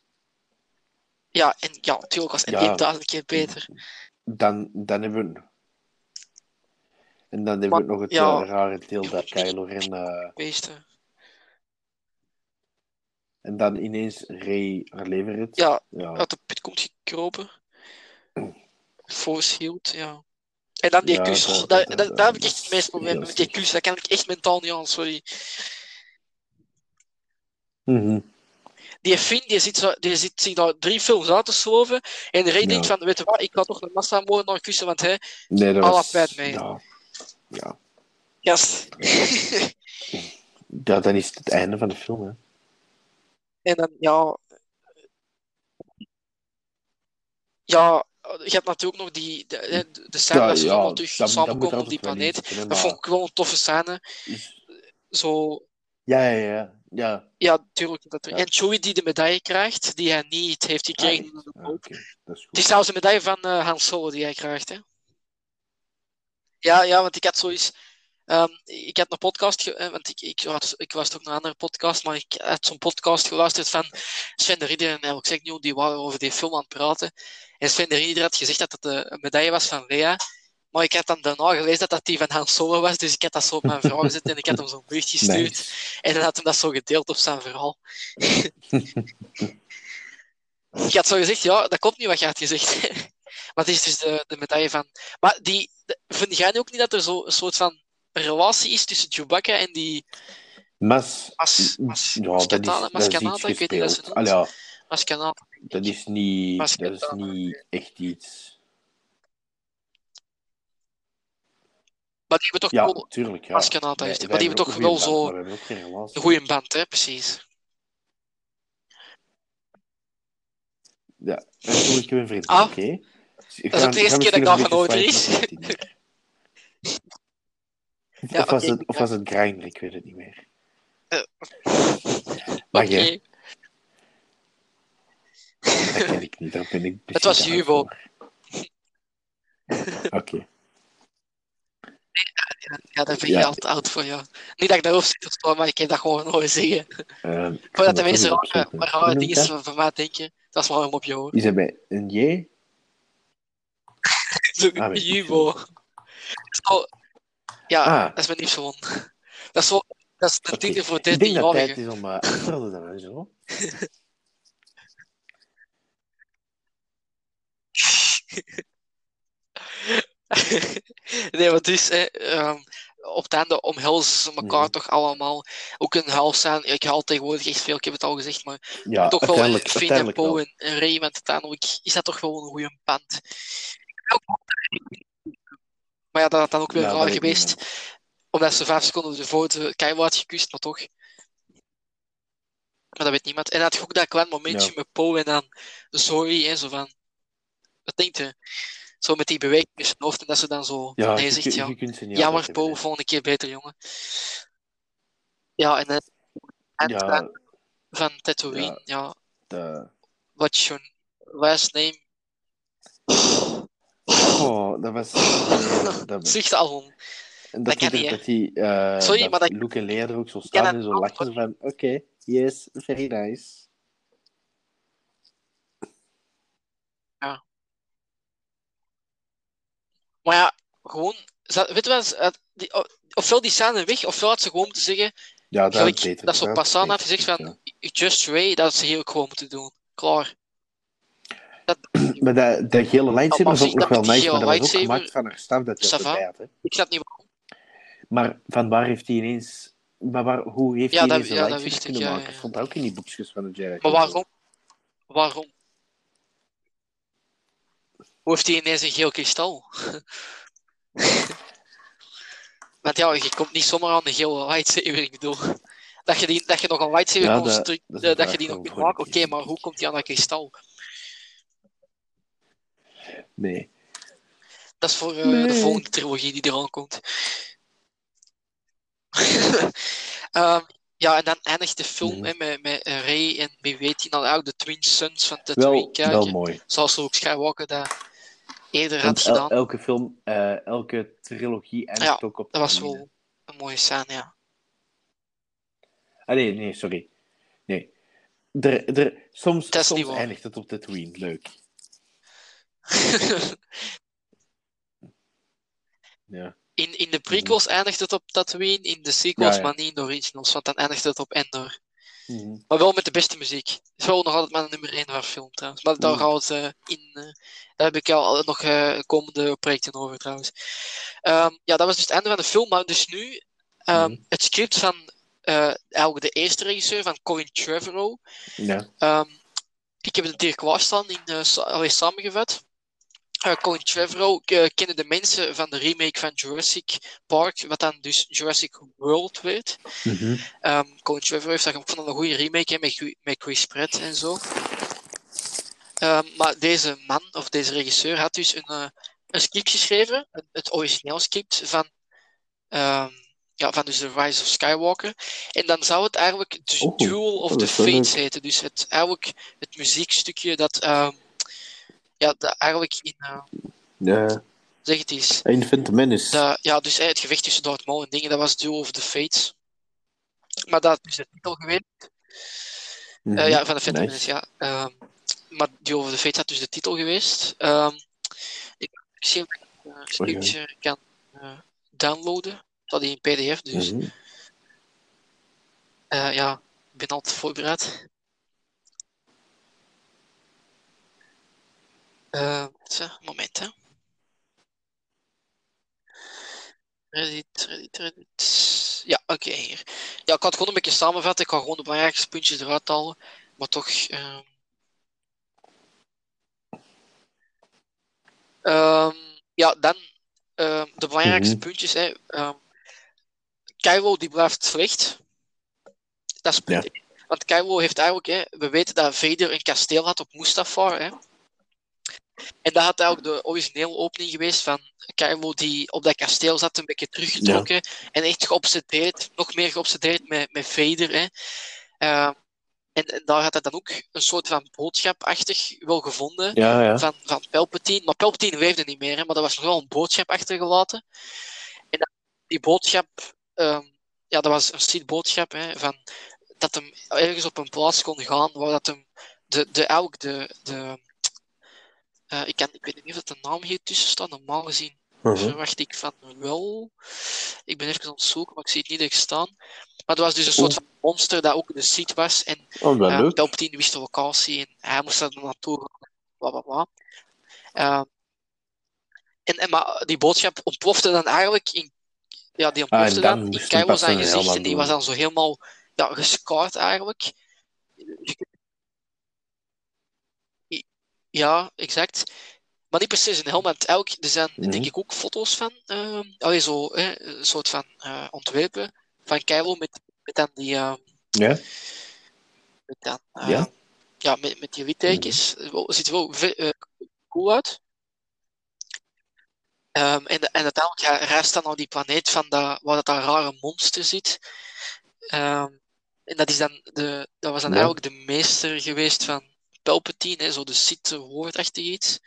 Ja, en ja, natuurlijk was Ja. Endgame duizend keer beter. Dan, dan hebben we... En dan hebben we nog het ja. eh, rare deel dat Kylo Ren... eh, Meeste. en dan ineens Rey haar leven redt. Ja, Ja. uit de put komt gekropen. Force Hield, ja. En dan die Ja, kus. dat- Daar, dat- daar, dat- daar heb ik echt het meeste problemen heel met die kus. Dat kan ik echt mentaal niet aan, sorry. Mhm. Die Finn, die zit, zo, die zit zich daar drie films uit te sloven. En Ray Ja. denkt van, weet je wat, ik ga toch een massamoordenaar kussen, want hij... Nee, dat Alle was... pijn mee. Ja. Ja. Ja, dan is het het einde van de film, hè. en dan, ja... Ja, je hebt natuurlijk nog die... De, de, scène dat ze allemaal terug samenkomen op die planeet. Dat vond ik wel een toffe scène. Zo... Ja, ja, ja. ja. Ja, tuurlijk. Dat... En Chewie die de medaille krijgt, die hij niet heeft gekregen. Ah, Ah, Het is trouwens een medaille van eh Han Solo die hij krijgt, hè? Ja, ja, want ik had zoiets. Ehm, ik had een podcast, ge- eh, want ik, ik, had, ik was toch naar een andere podcast, maar ik had zo'n podcast geluisterd van Sven de Ridder en Alex Agnew, die waren over die film aan het praten. En Sven de Ridder had gezegd dat het eh, een medaille was van Lea, maar ik had dan daarna gelezen dat dat die van Han Solo was, dus ik had dat zo op mijn verhaal gezet en ik had hem zo'n bericht gestuurd. Nice. En dan had hem dat zo gedeeld op zijn verhaal. ik had zo gezegd, ja, dat klopt niet wat je had gezegd. maar het is dus de, de medaille van... Maar die, de- vind jij ook niet dat er zo een soort van relatie is tussen Chewbacca en die Mas... Mas, mas, ja, dat is, dat is ik weet niet dat ze noemt. Allee, ja, Mascanata? dat is niet... Dat is niet echt iets... Maar die hebben toch Ja, wel tuurlijk, ja. Is het. wij Maar die hebben toch wel zo een goede band, hè, precies. Ja, en ik heb een vriend. Ah. Oké. Dus Dat is ook de eerste keer dat ik daarvan hoor, Dries. Ja, of, was het, of ja. was het Grindr? Ik weet het niet meer. Eh. Mag? Dat ken ik niet. Daar ben ik Het was voor. Oké. Ja, daar ben Ja. je altijd oud voor, ja. Niet dat ik daarover zit te storen, maar ik heb dat gewoon horen zeggen. Ehm, ga Voordat de dat mensen opzoeken. maar noemt dingen dat? van, van mij denken, dat is maar om op je horen. Is dat bij een J? Zo, Ah. Zo, ja, Ah. dat is mijn liefste hond. Dat is, zo, dat is de titel voor Ik denk dat het tijd 13-jarigen. is om uh, af te ronden dan, hè, zo. nee, wat is, hè, ehm, op het einde omhelzen ze elkaar Mhm. toch allemaal. Ook een huis zijn. Ik haal tegenwoordig echt veel, ik heb het al gezegd, maar Ja, toch wel eh, Finn en. Poe en, en Ray, want uiteindelijk is dat toch wel een goede band. Maar ja, dat had dan ook weer Ja, dat raar geweest, omdat ze vijf seconden ervoor de Keiwa had gekust, maar toch. Maar dat weet niemand. En dan had ook dat klein momentje Ja. met Poe en dan Zoe, hè, zo van... Wat denkt je? Zo met die beweging in zijn hoofd en dat ze dan zo Ja, nee zegt, ja. Jammer, Poe, volgende keer beter, jongen. Ja, en, eh, en dan Ja, van Tatooine, ja. de... What's your last name? Oh, dat was... dat was... Zegt al. En dat dat kan doet niet, dat die... eh, Sorry, dat maar dat- Luke en Leia er ook zo Ja, staan en zo lachen van... Oké, yes, very nice. Maar ja, gewoon... ze- Weet je wat? ze- die- Ofwel die scène weg, ofwel had ze gewoon moeten zeggen... Ja, dat Gelijk beter. dat zo is Passaan had gezegd ja. van... Just Ray, dat ze hier ook gewoon moeten doen. Klaar. Maar dat, dat gele lightsaber maar was ook nog wel die nice, maar dat was ook gemaakt van haar staf dat erbij had. Hè. Ik snap niet waarom. Maar van waar heeft hij ineens... Maar waar, hoe heeft Ja, hij dat- ineens een ja, lightsaber ik, kunnen ja, maken? ja. Stond dat ook in die boekjes van de Jedi. Maar waarom? Waarom? Hoe heeft hij ineens een geel kristal? Want ja, je komt niet zomaar aan een gele lightsaber, ik bedoel. Dat je, die, dat je nog een lightsaber Ja, kon dat- stru- dat is je die nog kunt maken, oké, maar hoe komt hij aan dat kristal? Nee. Dat is voor eh, Nee. de volgende trilogie die eraan komt. Ehm, ja, en dan eindigt de film hè, met, met eh, Ray en wie weet hij nou ook de Twin Sons van Tatooine Wel, kijken. wel mooi. Zoals Luke Skywalker dat eerder had el- gedaan. elke film, eh, elke trilogie eindigt ook op Dat was wel een mooie scène, ja. Ah, nee, nee, sorry. Nee. Er, er, soms soms eindigt het op Tatooine. Leuk. Ja. in, in de prequels eindigt het op Tatooine, in de sequels, Ja, ja. maar niet in de originals, want dan eindigt het op Endor. Mhm. Maar wel met de beste muziek. Het is wel nog altijd mijn nummer 1 van film trouwens. Maar daar Mm. gaan we het eh, in. eh, daar heb ik al nog eh, komende projecten over trouwens. Ehm, ja, dat was dus het einde van de film. Maar dus nu ehm, Mhm. het script van eh, eigenlijk de eerste regisseur, van Colin Trevorrow. Ja. Ehm, ik heb het hier klaarstaan in uh, allee, samengevat. Eh, Colin Trevorrow eh, kennen de mensen van de remake van Jurassic Park, wat dan dus Jurassic World werd. Ehm Colin Trevorrow heeft dat ook van een goede remake hè, met, met Chris Pratt en zo. Ehm, maar deze man, of deze regisseur, had dus een, eh, een script geschreven, het origineel script van, ehm, ja, van dus The Rise of Skywalker. En dan zou het eigenlijk Oh, Duel of the Fates heten. Dus het, eigenlijk het muziekstukje dat, ehm, ja, eigenlijk in, eh, Ja. zeg het eens, Infant Menace. ja, dus eh, het gevecht tussen Darth Maul en dingen, dat was Duel of the Fates. Maar dat is de titel geweest. Mhm. Eh, ja, van de Phantom Nice. Menace, ja. Ehm, maar Duel of the Fates had dus de titel geweest. Ehm, ik, ik zie uh, scriptje kan downloaden. Dat hij in pdf, dus Mhm. ja, ik ben altijd voorbereid. Zo, moment, hè. Reddit, Reddit, Reddit. Ja, oké, hier. Ja, ik het gewoon een beetje samenvatten. Ik ga gewoon de belangrijkste puntjes eruit halen. Maar toch... ehm, ehm, ja, dan ehm, de belangrijkste Mhm. puntjes. Hè. Ehm, Kylo die blijft slecht. Dat is punt Ja. Want Kylo heeft eigenlijk... Hè, we weten dat Vader een kasteel had op Mustafar. Hè. En dat had eigenlijk de originele opening geweest van Kylo die op dat kasteel zat, een beetje teruggetrokken. En echt geobsedeerd, nog meer geobsedeerd met, met Vader. Hè. Eh, En, en daar had hij dan ook een soort van boodschapachtig wel gevonden Ja, ja. van, van Palpatine. Maar Palpatine leefde niet meer, hè, maar er was nog wel een boodschap achtergelaten. En dat- die boodschap, ehm, ja, dat was een Sith-boodschap, hè, van dat hem ergens op een plaats kon gaan waar dat hem de, de elk, de, de eh, ik, kan, ik weet niet of dat de naam hier tussen staat, normaal gezien Mhm. verwacht ik van wel. Ik ben even aan het zoeken, maar ik zie het niet direct staan. Maar er was dus een soort van monster dat ook de Sith was. En Oh, wel eh, leuk. Palpatine wist de locatie en hij moest daar naartoe gaan. Bla bla bla. Eh, en, en, maar die boodschap ontplofte dan eigenlijk in. Ja, die Ah, ontplofte dan dan in een gezicht en die was dan zo helemaal ja, gescarred eigenlijk. Ja, exact. Maar niet precies een helm, want elk, er zijn Mhm. denk ik ook foto's van. eh allee, zo, hè, een soort van eh, ontwerpen van Kylo met, met dan die. eh, Ja. met dan, eh, Ja. ja, met, met die littekens. Het ziet er wel eh, cool uit. Ehm, en, en uiteindelijk ja, reist dan naar die planeet van dat, waar dat, dat rare monster zit. Ehm, en dat, is dan de, dat was dan Ja. eigenlijk de meester geweest van Palpatine, hè, zo de Sith woordachtig iets.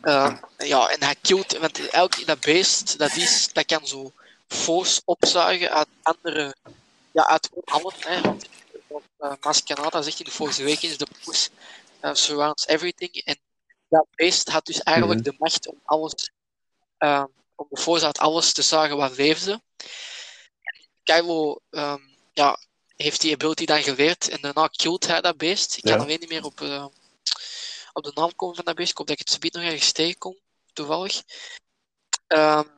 Ehm, ja, en hij killt, want elk dat beest, dat, is, dat kan zo force opzuigen uit andere, ja, uit alles. Hè, want uh, Mascanata zegt in de Force Awakens, de force uh, surrounds everything. En dat beest had dus eigenlijk Mhm. de macht om alles, uh, om de force uit alles te zagen wat leefde. Kylo ehm, ja, heeft die ability dan geleerd en daarna killt hij dat beest. Ik kan alleen niet meer op, uh, op de naam komen van dat beest. Ik hoop dat ik het subiet nog ergens tegenkom, toevallig. Um,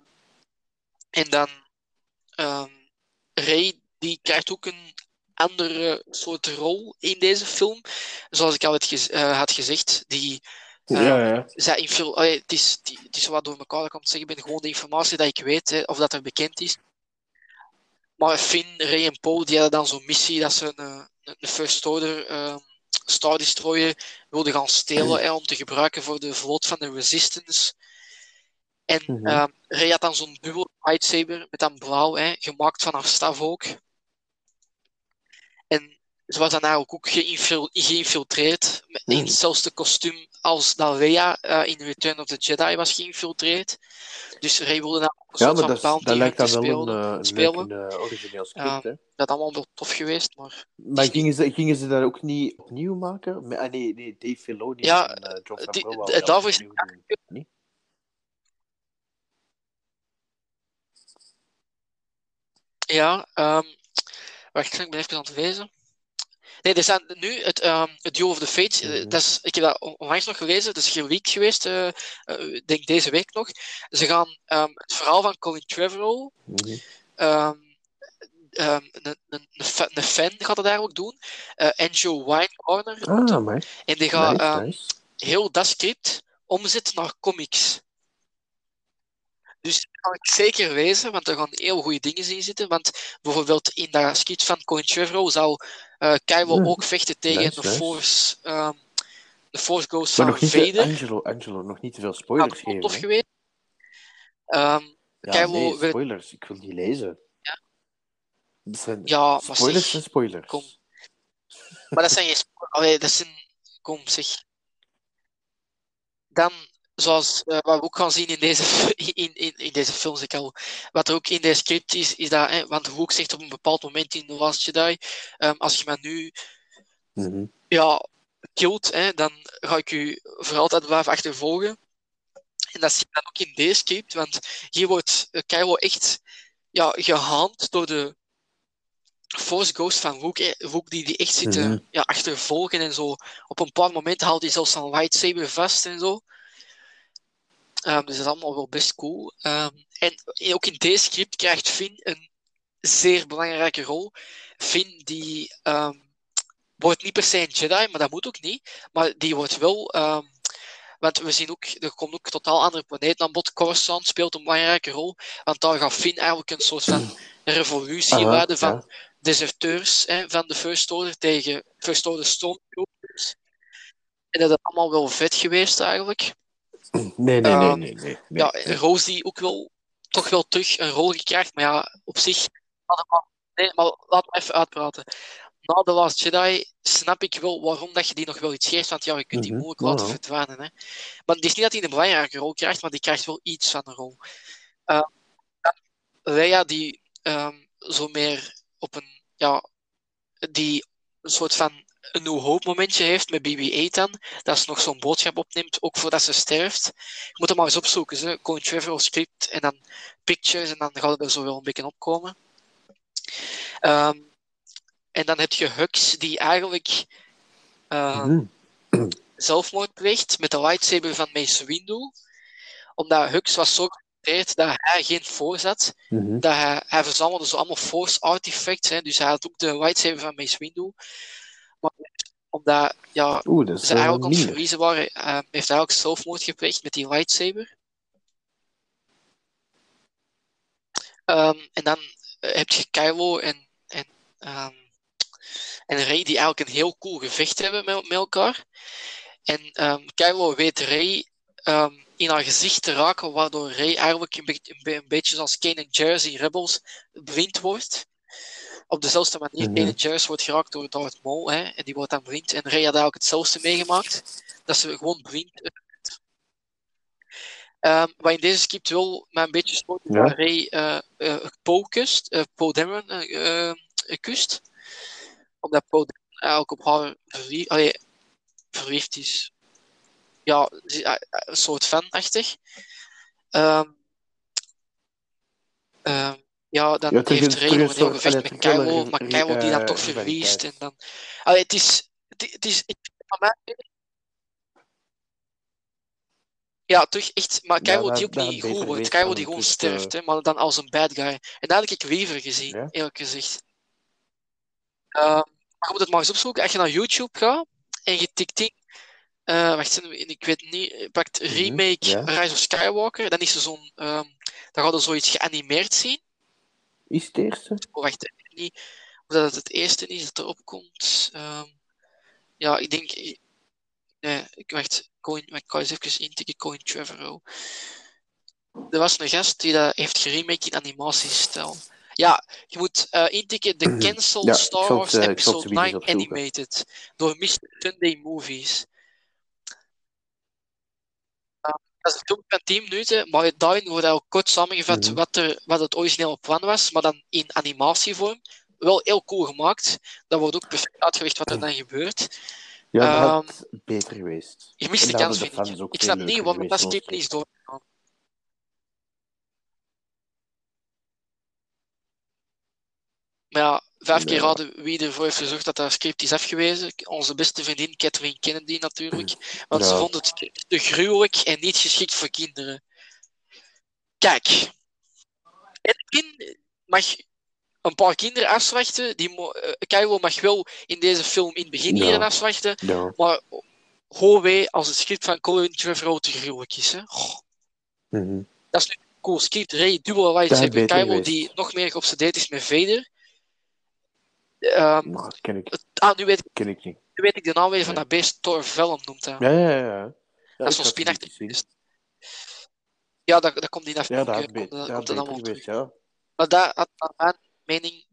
en dan um, Ray, die krijgt ook een andere soort rol in deze film. Zoals ik al had, gez uh, had gezegd, die uh, ja, ja. zij het, is, die, het is wat door elkaar dat ik het zeggen ben, gewoon de informatie dat ik weet, hè, of dat er bekend is. Maar Finn, Ray en Poe, die hadden dan zo'n missie dat ze een, een First Order uh, Star Destroyer wilden gaan stelen hè, om te gebruiken voor de vloot van de Resistance. En mm -hmm. Ray had dan zo'n dubbel lightsaber met dan blauw, hè, gemaakt van haar staf ook. En ze was eigenlijk ook geïnfil geïnfiltreerd, in hetzelfde kostuum als dat Leia uh, in Return of the Jedi was geïnfiltreerd. Dus Ray wilde dan ook een ja, soort van dat, dat lijkt dan wel spelen, een, uh, spelen. een uh, origineel script, hè? Dat allemaal wel tof geweest, maar... Maar gingen ze, gingen ze dat ook niet opnieuw maken? Maar, ah, nee, nee, Dave Filoni ja, en uh, John Favreau die, daarvoor is niet? Ja, um, wacht, ik ben even aan het lezen. Nee, er zijn nu het, um, het Duel of the Fates. Mm -hmm. dat is, ik heb dat onlangs nog gelezen, dat is geleakt geweest, uh, uh, denk deze week nog. Ze gaan um, het verhaal van Colin Trevorrow, mm -hmm. um, een, een, een, fan gaat dat daar ook doen, uh, Andrew Winecorner. Ah. En die gaat nice, nice. heel dat script omzetten naar comics. Dus dat kan ik zeker lezen, want er gaan heel goede dingen in zitten. Want bijvoorbeeld in dat script van Colin Trevorrow zou uh, Kylo mm. ook vechten tegen nice, de. Force, um, de Force Ghost maar van nog niet Vader. Angelo, Angelo, nog niet te veel spoilers geven. tof geweest. Um, ja, nee, werd... spoilers. Ik wil die lezen. Ja, dat zijn ja spoilers zeg, en spoilers. Kom. Maar dat zijn geen spoilers. Dat zijn... Kom, zeg. Dan zoals uh, wat we ook gaan zien in deze, in, in, in deze films, ik al, wat er ook in deze script is, is dat, hè, want Hoek zegt op een bepaald moment in The Last Jedi, um, als je me nu mm -hmm. ja, killt, hè, dan ga ik u voor altijd blijven achtervolgen. En dat zie je dan ook in deze script, want hier wordt uh, Kylo echt ja, gehaand door de Force Ghost van Wook, Wook die die echt zitten mm -hmm. ja, achtervolgen en zo. Op een paar momenten haalt hij zelfs een lightsaber vast en zo. Um, dus dat is allemaal wel best cool. Um, en ook in deze script krijgt Finn een zeer belangrijke rol. Finn die um, wordt niet per se een Jedi, maar dat moet ook niet. Maar die wordt wel. want we zien ook, er komt ook totaal andere planeten aan bod. Coruscant speelt een belangrijke rol. Want daar gaat Finn eigenlijk een soort van revolutie Aha, leiden van ja. deserteurs hè, van de First Order tegen First Order Stormtroopers. En dat is allemaal wel vet geweest eigenlijk. Nee, nee, nee, nee, nee, nee. Ja, Roos die ook wel toch wel terug een rol gekregen, maar ja, op zich. Nee, maar laat me even uitpraten. na The Last Jedi snap ik wel waarom dat je die nog wel iets geeft, want ja, je kunt die Mhm, moeilijk laten verdwijnen. Hè. Maar het is niet dat hij een belangrijke rol krijgt, maar die krijgt wel iets van een rol. Dan Leia die ehm, zo meer op een, ja, die een soort van een nieuw hoopmomentje heeft met BB-8 dan, dat ze nog zo'n boodschap opneemt, ook voordat ze sterft. Je moet hem maar eens opzoeken, hè. Colin Trevorrow script en dan pictures en dan gaat het er zo wel een beetje opkomen. Ehm, en dan heb je Hux, die eigenlijk Mhm. zelfmoord pleegt met de lightsaber van Mace Windu. Omdat Hux was zo geïnteresseerd dat hij geen force had. Mhm. Dat hij, hij verzamelde zo allemaal force artifacts. Hè, dus hij had ook de lightsaber van Mace Windu. Omdat ja, Oeh, dat ze eigenlijk aan het verliezen waren, eh, heeft hij ook zelfmoord gepleegd met die lightsaber. Ehm, en dan eh, heb je Kylo en, en, ehm, en Rey die eigenlijk een heel cool gevecht hebben met, met elkaar. En ehm, Kylo weet Rey ehm, in haar gezicht te raken, waardoor Rey eigenlijk een, beetje- een, be- een beetje zoals Kane en in Rebels blind wordt. Op dezelfde manier, en Jarrus wordt geraakt door Darth Maul, hè, en die wordt dan blind. En Rey had eigenlijk hetzelfde meegemaakt, dat ze gewoon blind. Ehm wat in deze script wel maar een beetje stoort, Ja. dat Rey eh eh, Poe kust, Poe Dameron eh, kust. Omdat Poe eigenlijk op haar verliefd, allee, verliefd is. Ja, een soort fanachtig. Ehm, ja, dan Ja, heeft nog een heel gevecht met Kylo, maar Kylo die dan eh, toch verliest. rivaliteit. En dan... Allee, het is... Het, het is ik- van mij... Ja, toch echt. Maar Kylo die ook niet goed wordt. Kylo dan die gewoon dus, sterft, eh, hè, maar dan als een bad guy. En had ik liever gezien, Ja? eerlijk gezegd. Uh, maar je moet het maar eens opzoeken. Als je naar YouTube gaat en je tikt in... eh, wacht, ik weet niet. Pakt remake ja. Rise of Skywalker. Dan is er zo'n... ehm dan gaat er zoiets geanimeerd zien. Is het eerste? Oh, wacht, niet of dat het het eerste is dat erop komt. Ehm, ja, ik denk... Nee, ik wacht. Colin, ik ga eens even intikken. Colin Trevorrow. Er was een gast die dat heeft geremaked in animatiestijl. Ja, je moet eh, intikken The Cancelled Ja, Star Wars het, eh, Episode zoiets 9 opzoeken. Animated door Mr. Sunday Movies. Uh, dat is een film van 10 minuten, maar daarin wordt al kort samengevat Mhm. wat, er, wat het originele plan was, maar dan in animatievorm. Wel heel cool gemaakt. Dat wordt ook perfect uitgelegd wat er dan gebeurt. Ja, dat Ehm, had beter geweest. Je mist de kans, de vind ik. ook Ik snap niet waarom dat dan niet is doorgegaan. Maar ja, vijf keer raden wie ervoor heeft gezorgd dat dat script is afgewezen. Onze beste vriendin Catherine Kennedy natuurlijk. Want ze vond het script te gruwelijk en niet geschikt voor kinderen. Kijk. Anakin mag een paar kinderen afslachten. Die Kylo mag wel in deze film in het begin Ja. Ja. Maar ho wee als het script van Colin Trevorrow te gruwelijk is. Hè. Mhm. dat is nu een cool script. Ray, dubbele lightsaber. Kylo die nog meer geobsedeerd is met Vader. Maar dat ken ik, ah, nu weet, ik- ken ik niet. nu weet ik de naam weer van Ja. dat beest. Thor Vellum noemt hij. Ja, ja, ja. ja. dat is zo'n spinachtig beest. Ja, dat, dat komt in dat Ja, dat had, be komt, dat, komt allemaal geweest, ja. Maar dat had naar mijn mening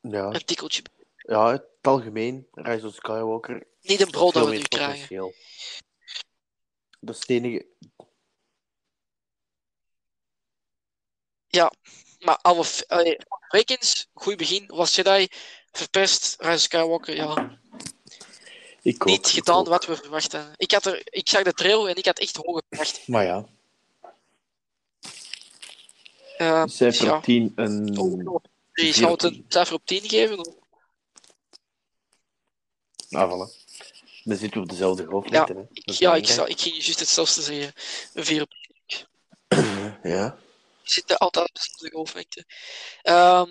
Ja. een tikkeltje. ja, het algemeen, Rise of Skywalker, Niet een brood dat we nu krijgen. Dat is het enige... Maar alle allee, Awakens, goed begin, was Jedi, verpest, Rise Skywalker, ja. Ik ook, niet gedaan wat we verwachten. Ik, had er, ik zag de trailer en ik had echt hoge verwacht. Maar ja, Uh, cijfer ja. op 10 een... Oh, die vier zou het een cijfer op 10 geven? of- Ah, voilà. Dan zitten we op dezelfde golf. Ja, hè. Ik, ja, ik, zou, ik ging juist hetzelfde zeggen. Een 4 op Ja. Je zit er altijd op dezelfde golflengte. Ehm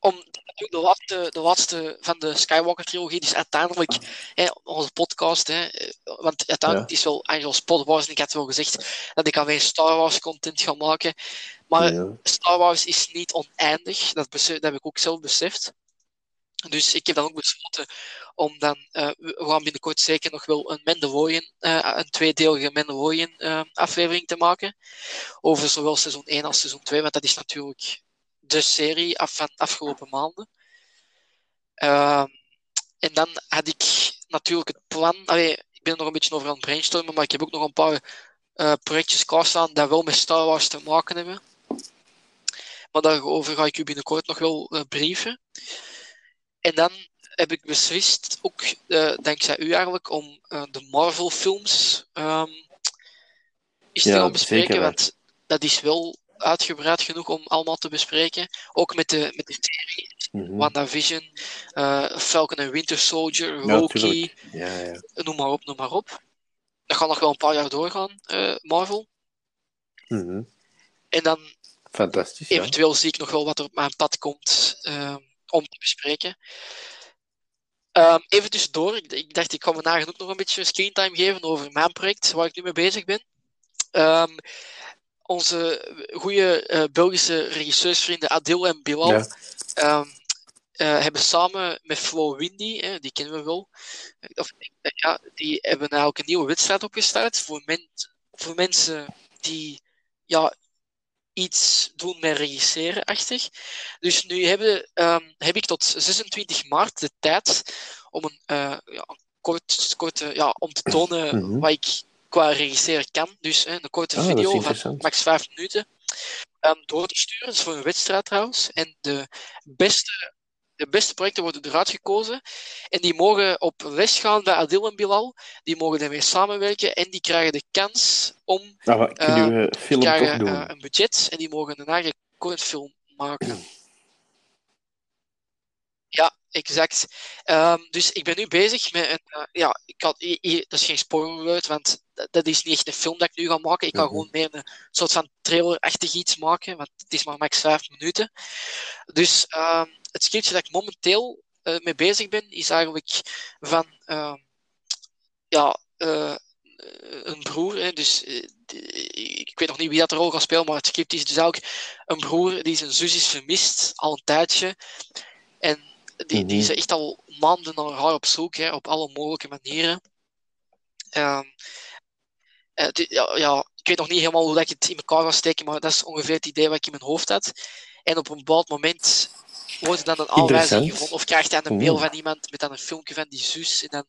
om de laatste, de laatste van de Skywalker-trilogie, dus uiteindelijk hè, onze podcast, hè, want uiteindelijk Ja. is wel Angel Spot Wars, en ik had wel gezegd dat ik alleen Star Wars content ga maken, maar ja. Star Wars is niet oneindig, dat, dat heb ik ook zelf beseft. Dus ik heb dan ook besloten om dan, eh, we gaan binnenkort zeker nog wel een Mandalorian, eh, een tweedelige Mandalorian eh, aflevering te maken. Over zowel seizoen 1 als seizoen 2, want dat is natuurlijk de serie af van afgelopen maanden. Ehm, en dan had ik natuurlijk het plan. Ik ben nog een beetje over aan het brainstormen, maar ik heb ook nog een paar projectjes klaarstaan die wel met Star Wars te maken hebben. Maar daarover ga ik u binnenkort nog wel brieven. En dan heb ik beslist, ook eh, dankzij u eigenlijk, om eh, de Marvel-films ehm eens te Ja, gaan bespreken. zeker, want dat is wel uitgebreid genoeg om allemaal te bespreken. Ook met de, met de serie Mhm. WandaVision, eh Falcon en Winter Soldier, Loki. Ja, ja. noem maar op, noem maar op. Dat gaat nog wel een paar jaar doorgaan, Marvel. Mhm. En dan Fantastisch. Eventueel zie ik nog wel wat er op mijn pad komt ehm, om te bespreken. Ehm, even tussendoor, ik, ik dacht ik ga me nagenoeg nog een beetje screentime geven over mijn project, waar ik nu mee bezig ben. Ehm, onze goede Belgische regisseursvrienden Adil en Bilal Ja. ehm, eh, hebben samen met Flo Windy, hè, die kennen we wel, of, eh, ja, die hebben eigenlijk een nieuwe wedstrijd opgestart voor, men, voor mensen die ja, iets doen met regisseren achtig. Dus nu hebben, ehm, heb ik tot 26 maart de tijd om een, eh, ja, een kort, korte, ja, om te tonen Mhm. wat ik qua regisseren kan. Dus hè, een korte Ah, video van max 5 minuten ehm, door te sturen. Dat is voor een wedstrijd trouwens. En de beste, de beste projecten worden eruit gekozen. En die mogen op les gaan bij Adil en Bilal. Die mogen daarmee samenwerken en die krijgen de kans om Eh, eh, film krijgen doen? eh, een budget en die mogen een eigen kortfilm maken. Ja, exact. Ehm, dus ik ben nu bezig met een. eh, ja, ik had, dat is geen spoiler want dat, dat is niet echt een film dat ik nu ga maken. Ik ga Mhm. gewoon meer een soort van trailerachtig iets maken, want het is maar max vijf minuten. Dus ehm, het scriptje dat ik momenteel eh, mee bezig ben, is eigenlijk van. ehm, ja, eh, een broer. Hè, dus eh, ik weet nog niet wie dat de rol gaat spelen, maar het script is dus ook een broer die zijn zus is vermist al een tijdje. En die, die is Mhm. echt al maanden naar haar op zoek, hè, op alle mogelijke manieren. Ehm, eh, ja, ja, ik weet nog niet helemaal hoe dat ik het in elkaar ga steken, maar dat is ongeveer het idee wat ik in mijn hoofd had. En op een bepaald moment wordt dan een aanwijzing gevonden, of krijgt hij een mail van iemand met dan een filmpje van die zus. En dan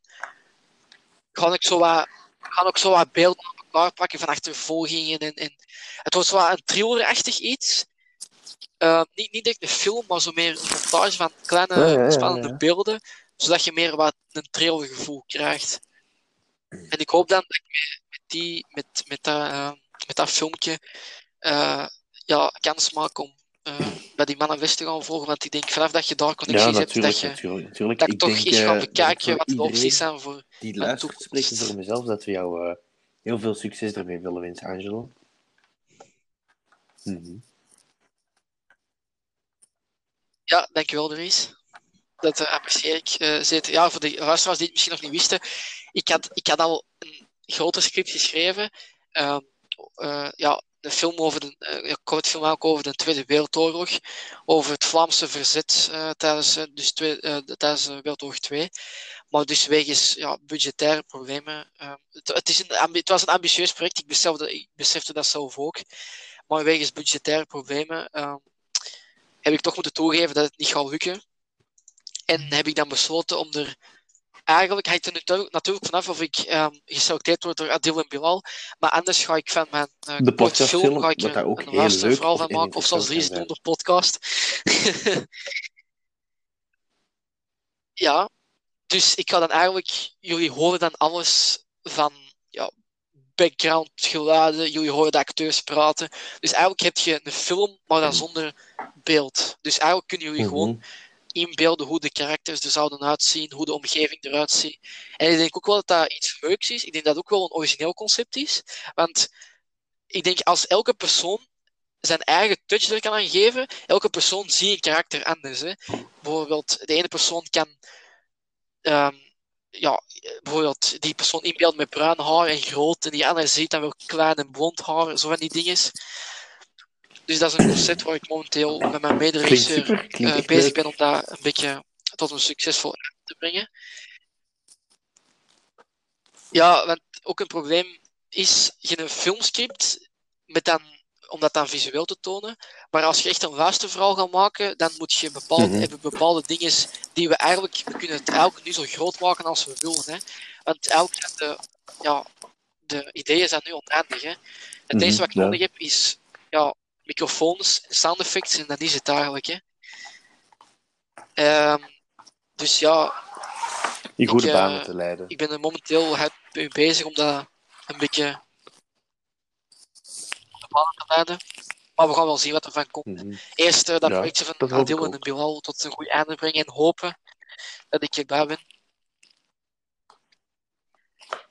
ga ik zo wat, ga ik zo wat beelden aan elkaar plakken van achtervolgingen. En, en het wordt zo wat een thrillerachtig iets. Eh, niet, niet echt een film, maar zo meer een montage van kleine Ja, ja, ja, spannende beelden, zodat je meer wat een trailergevoel krijgt. En ik hoop dan dat ik met, die, met, met, dat, eh, met dat filmpje eh, ja, kans maak om eh, bij die mannen West te gaan volgen. Want ik denk vanaf dat je daar Ja, connecties hebt, dat je natuurlijk, natuurlijk. dat ik toch denk, eens eh, ga dat ik bekijken wat de opties zijn voor Die luistert, spreken voor mezelf dat we jou eh, heel veel succes ermee willen wensen, Angelo. Mhm. Ja, dankjewel, Dries. Dat eh, apprecieer ik eh. Ja, voor de luisteraars die het misschien nog niet wisten, ik had, ik had al een groter script geschreven. Ehm, eh, ja, een film over de, eh, een kortfilm ook over de Tweede Wereldoorlog, over het Vlaamse verzet eh, tijdens, eh, dus twee, eh, de- tijdens Wereldoorlog 2. Maar dus wegens ja, budgettaire problemen. eh, het, het, is een, het was een ambitieus project, ik besefte, ik besefte dat zelf ook. Maar wegens budgettaire problemen ehm, heb ik toch moeten toegeven dat het niet gaat lukken. En heb ik dan besloten om er. Eigenlijk hangt er natuurlijk- natuurlijk vanaf of ik ehm, geselecteerd word door Adil en Bilal. Maar anders ga ik van mijn uh, De podcastfilm, ga ik dat ook een van maken. Of zoals Dries het de podcast. ja, dus ik ga dan eigenlijk. Jullie horen dan alles van ja, background geluiden. Jullie horen de acteurs praten. Dus eigenlijk heb je een film, maar dan zonder beeld. Dus eigenlijk kunnen jullie Mhm. gewoon inbeelden hoe de karakters er zouden uitzien, hoe de omgeving eruit ziet. En ik denk ook wel dat dat iets leuks is. Ik denk dat het ook wel een origineel concept is. Want ik denk als elke persoon zijn eigen touch er kan aan geven, elke persoon ziet een karakter anders. Hè. Bijvoorbeeld, de ene persoon kan ehm, ja, bijvoorbeeld die persoon inbeelden met bruin haar en groot, en die andere ziet dan wel klein en blond haar, zo van die dingen. Dus dat is een concept waar ik momenteel met mijn mederegisseur eh, bezig ben om dat een beetje tot een succesvol eind te brengen. Ja, want ook een probleem is, je een filmscript met dan om dat dan visueel te tonen. Maar als je echt een luisterverhaal gaat maken, dan moet je bepaalde, Mhm. hebben bepaalde dingen die we eigenlijk, we kunnen het eigenlijk nu zo groot maken als we willen. Hè. Want elk zijn de, ja, de ideeën zijn nu oneindig. Hè. Het Mhm, enige wat ik ja. nodig heb is ja, microfoons, sound effects en dat is het eigenlijk. Hè. Ehm, dus ja, In goede Ik, eh, banen te leiden. ik ben er momenteel bezig om dat een beetje de banen te leiden. Maar we gaan wel zien wat er van komt. Mhm. Eerst eh, dat Ja, projectje van Adil en. Bilal tot een goed einde brengen en hopen dat ik erbij ben.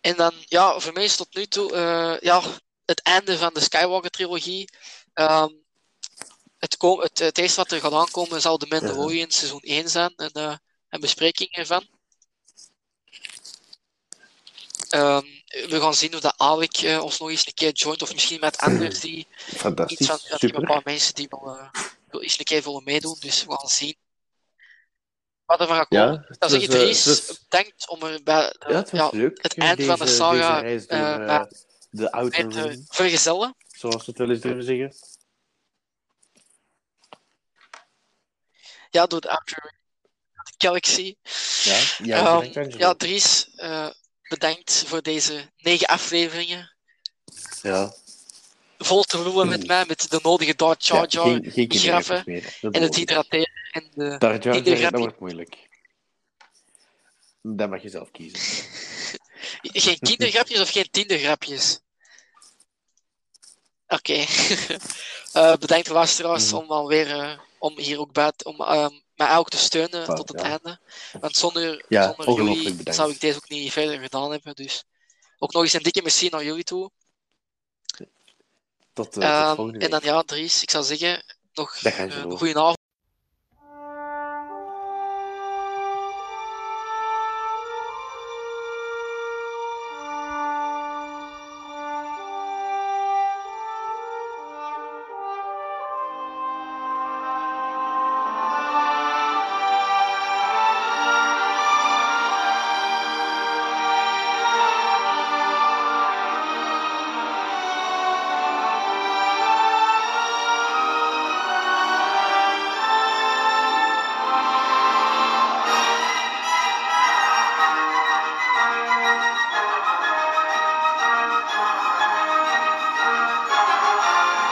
En dan, ja, voor mij is tot nu toe eh, ja, het einde van de Skywalker-trilogie. Ehm, het, het, het eerste wat er gaat aankomen zal de Mandalorian seizoen 1 zijn en eh, een bespreking ervan. Ehm, we gaan zien of dat Alec eh, ons nog eens een keer joint, of misschien met anders die iets Fantastisch, van. Een super. paar mensen die wel wel eens een keer willen meedoen, dus we gaan zien. Wat er van gaat komen. eh, Dries, het was- bedankt om er bij Ja, het ja, eind van de saga, door de Rim, vergezellen. Zoals we het wel eens durven zeggen. Ja, door de Outer Galaxy. Ja, ja, Ehm, ja Dries, eh, bedankt voor deze negen afleveringen. ja. Vol te lullen met mij, met de nodige Darth Jar Ja, Jar graffen en het hydrateren en de... Jar kindergrapje. dat wordt moeilijk. Dat mag je zelf kiezen. Geen kindergrapjes of geen tindergrapjes? Oké. Eh, bedankt luisteraars Mhm. om alweer eh, om hier ook bij om ehm, mij ook te steunen tot het ja. einde. Want zonder, Ja, zonder jullie bedankt. zou ik deze ook niet verder gedaan hebben. Dus ook nog eens een dikke merci naar jullie toe. Tot, eh, tot Ehm, volgende en dan week. ja, Dries, ik zou zeggen, nog een goede avond.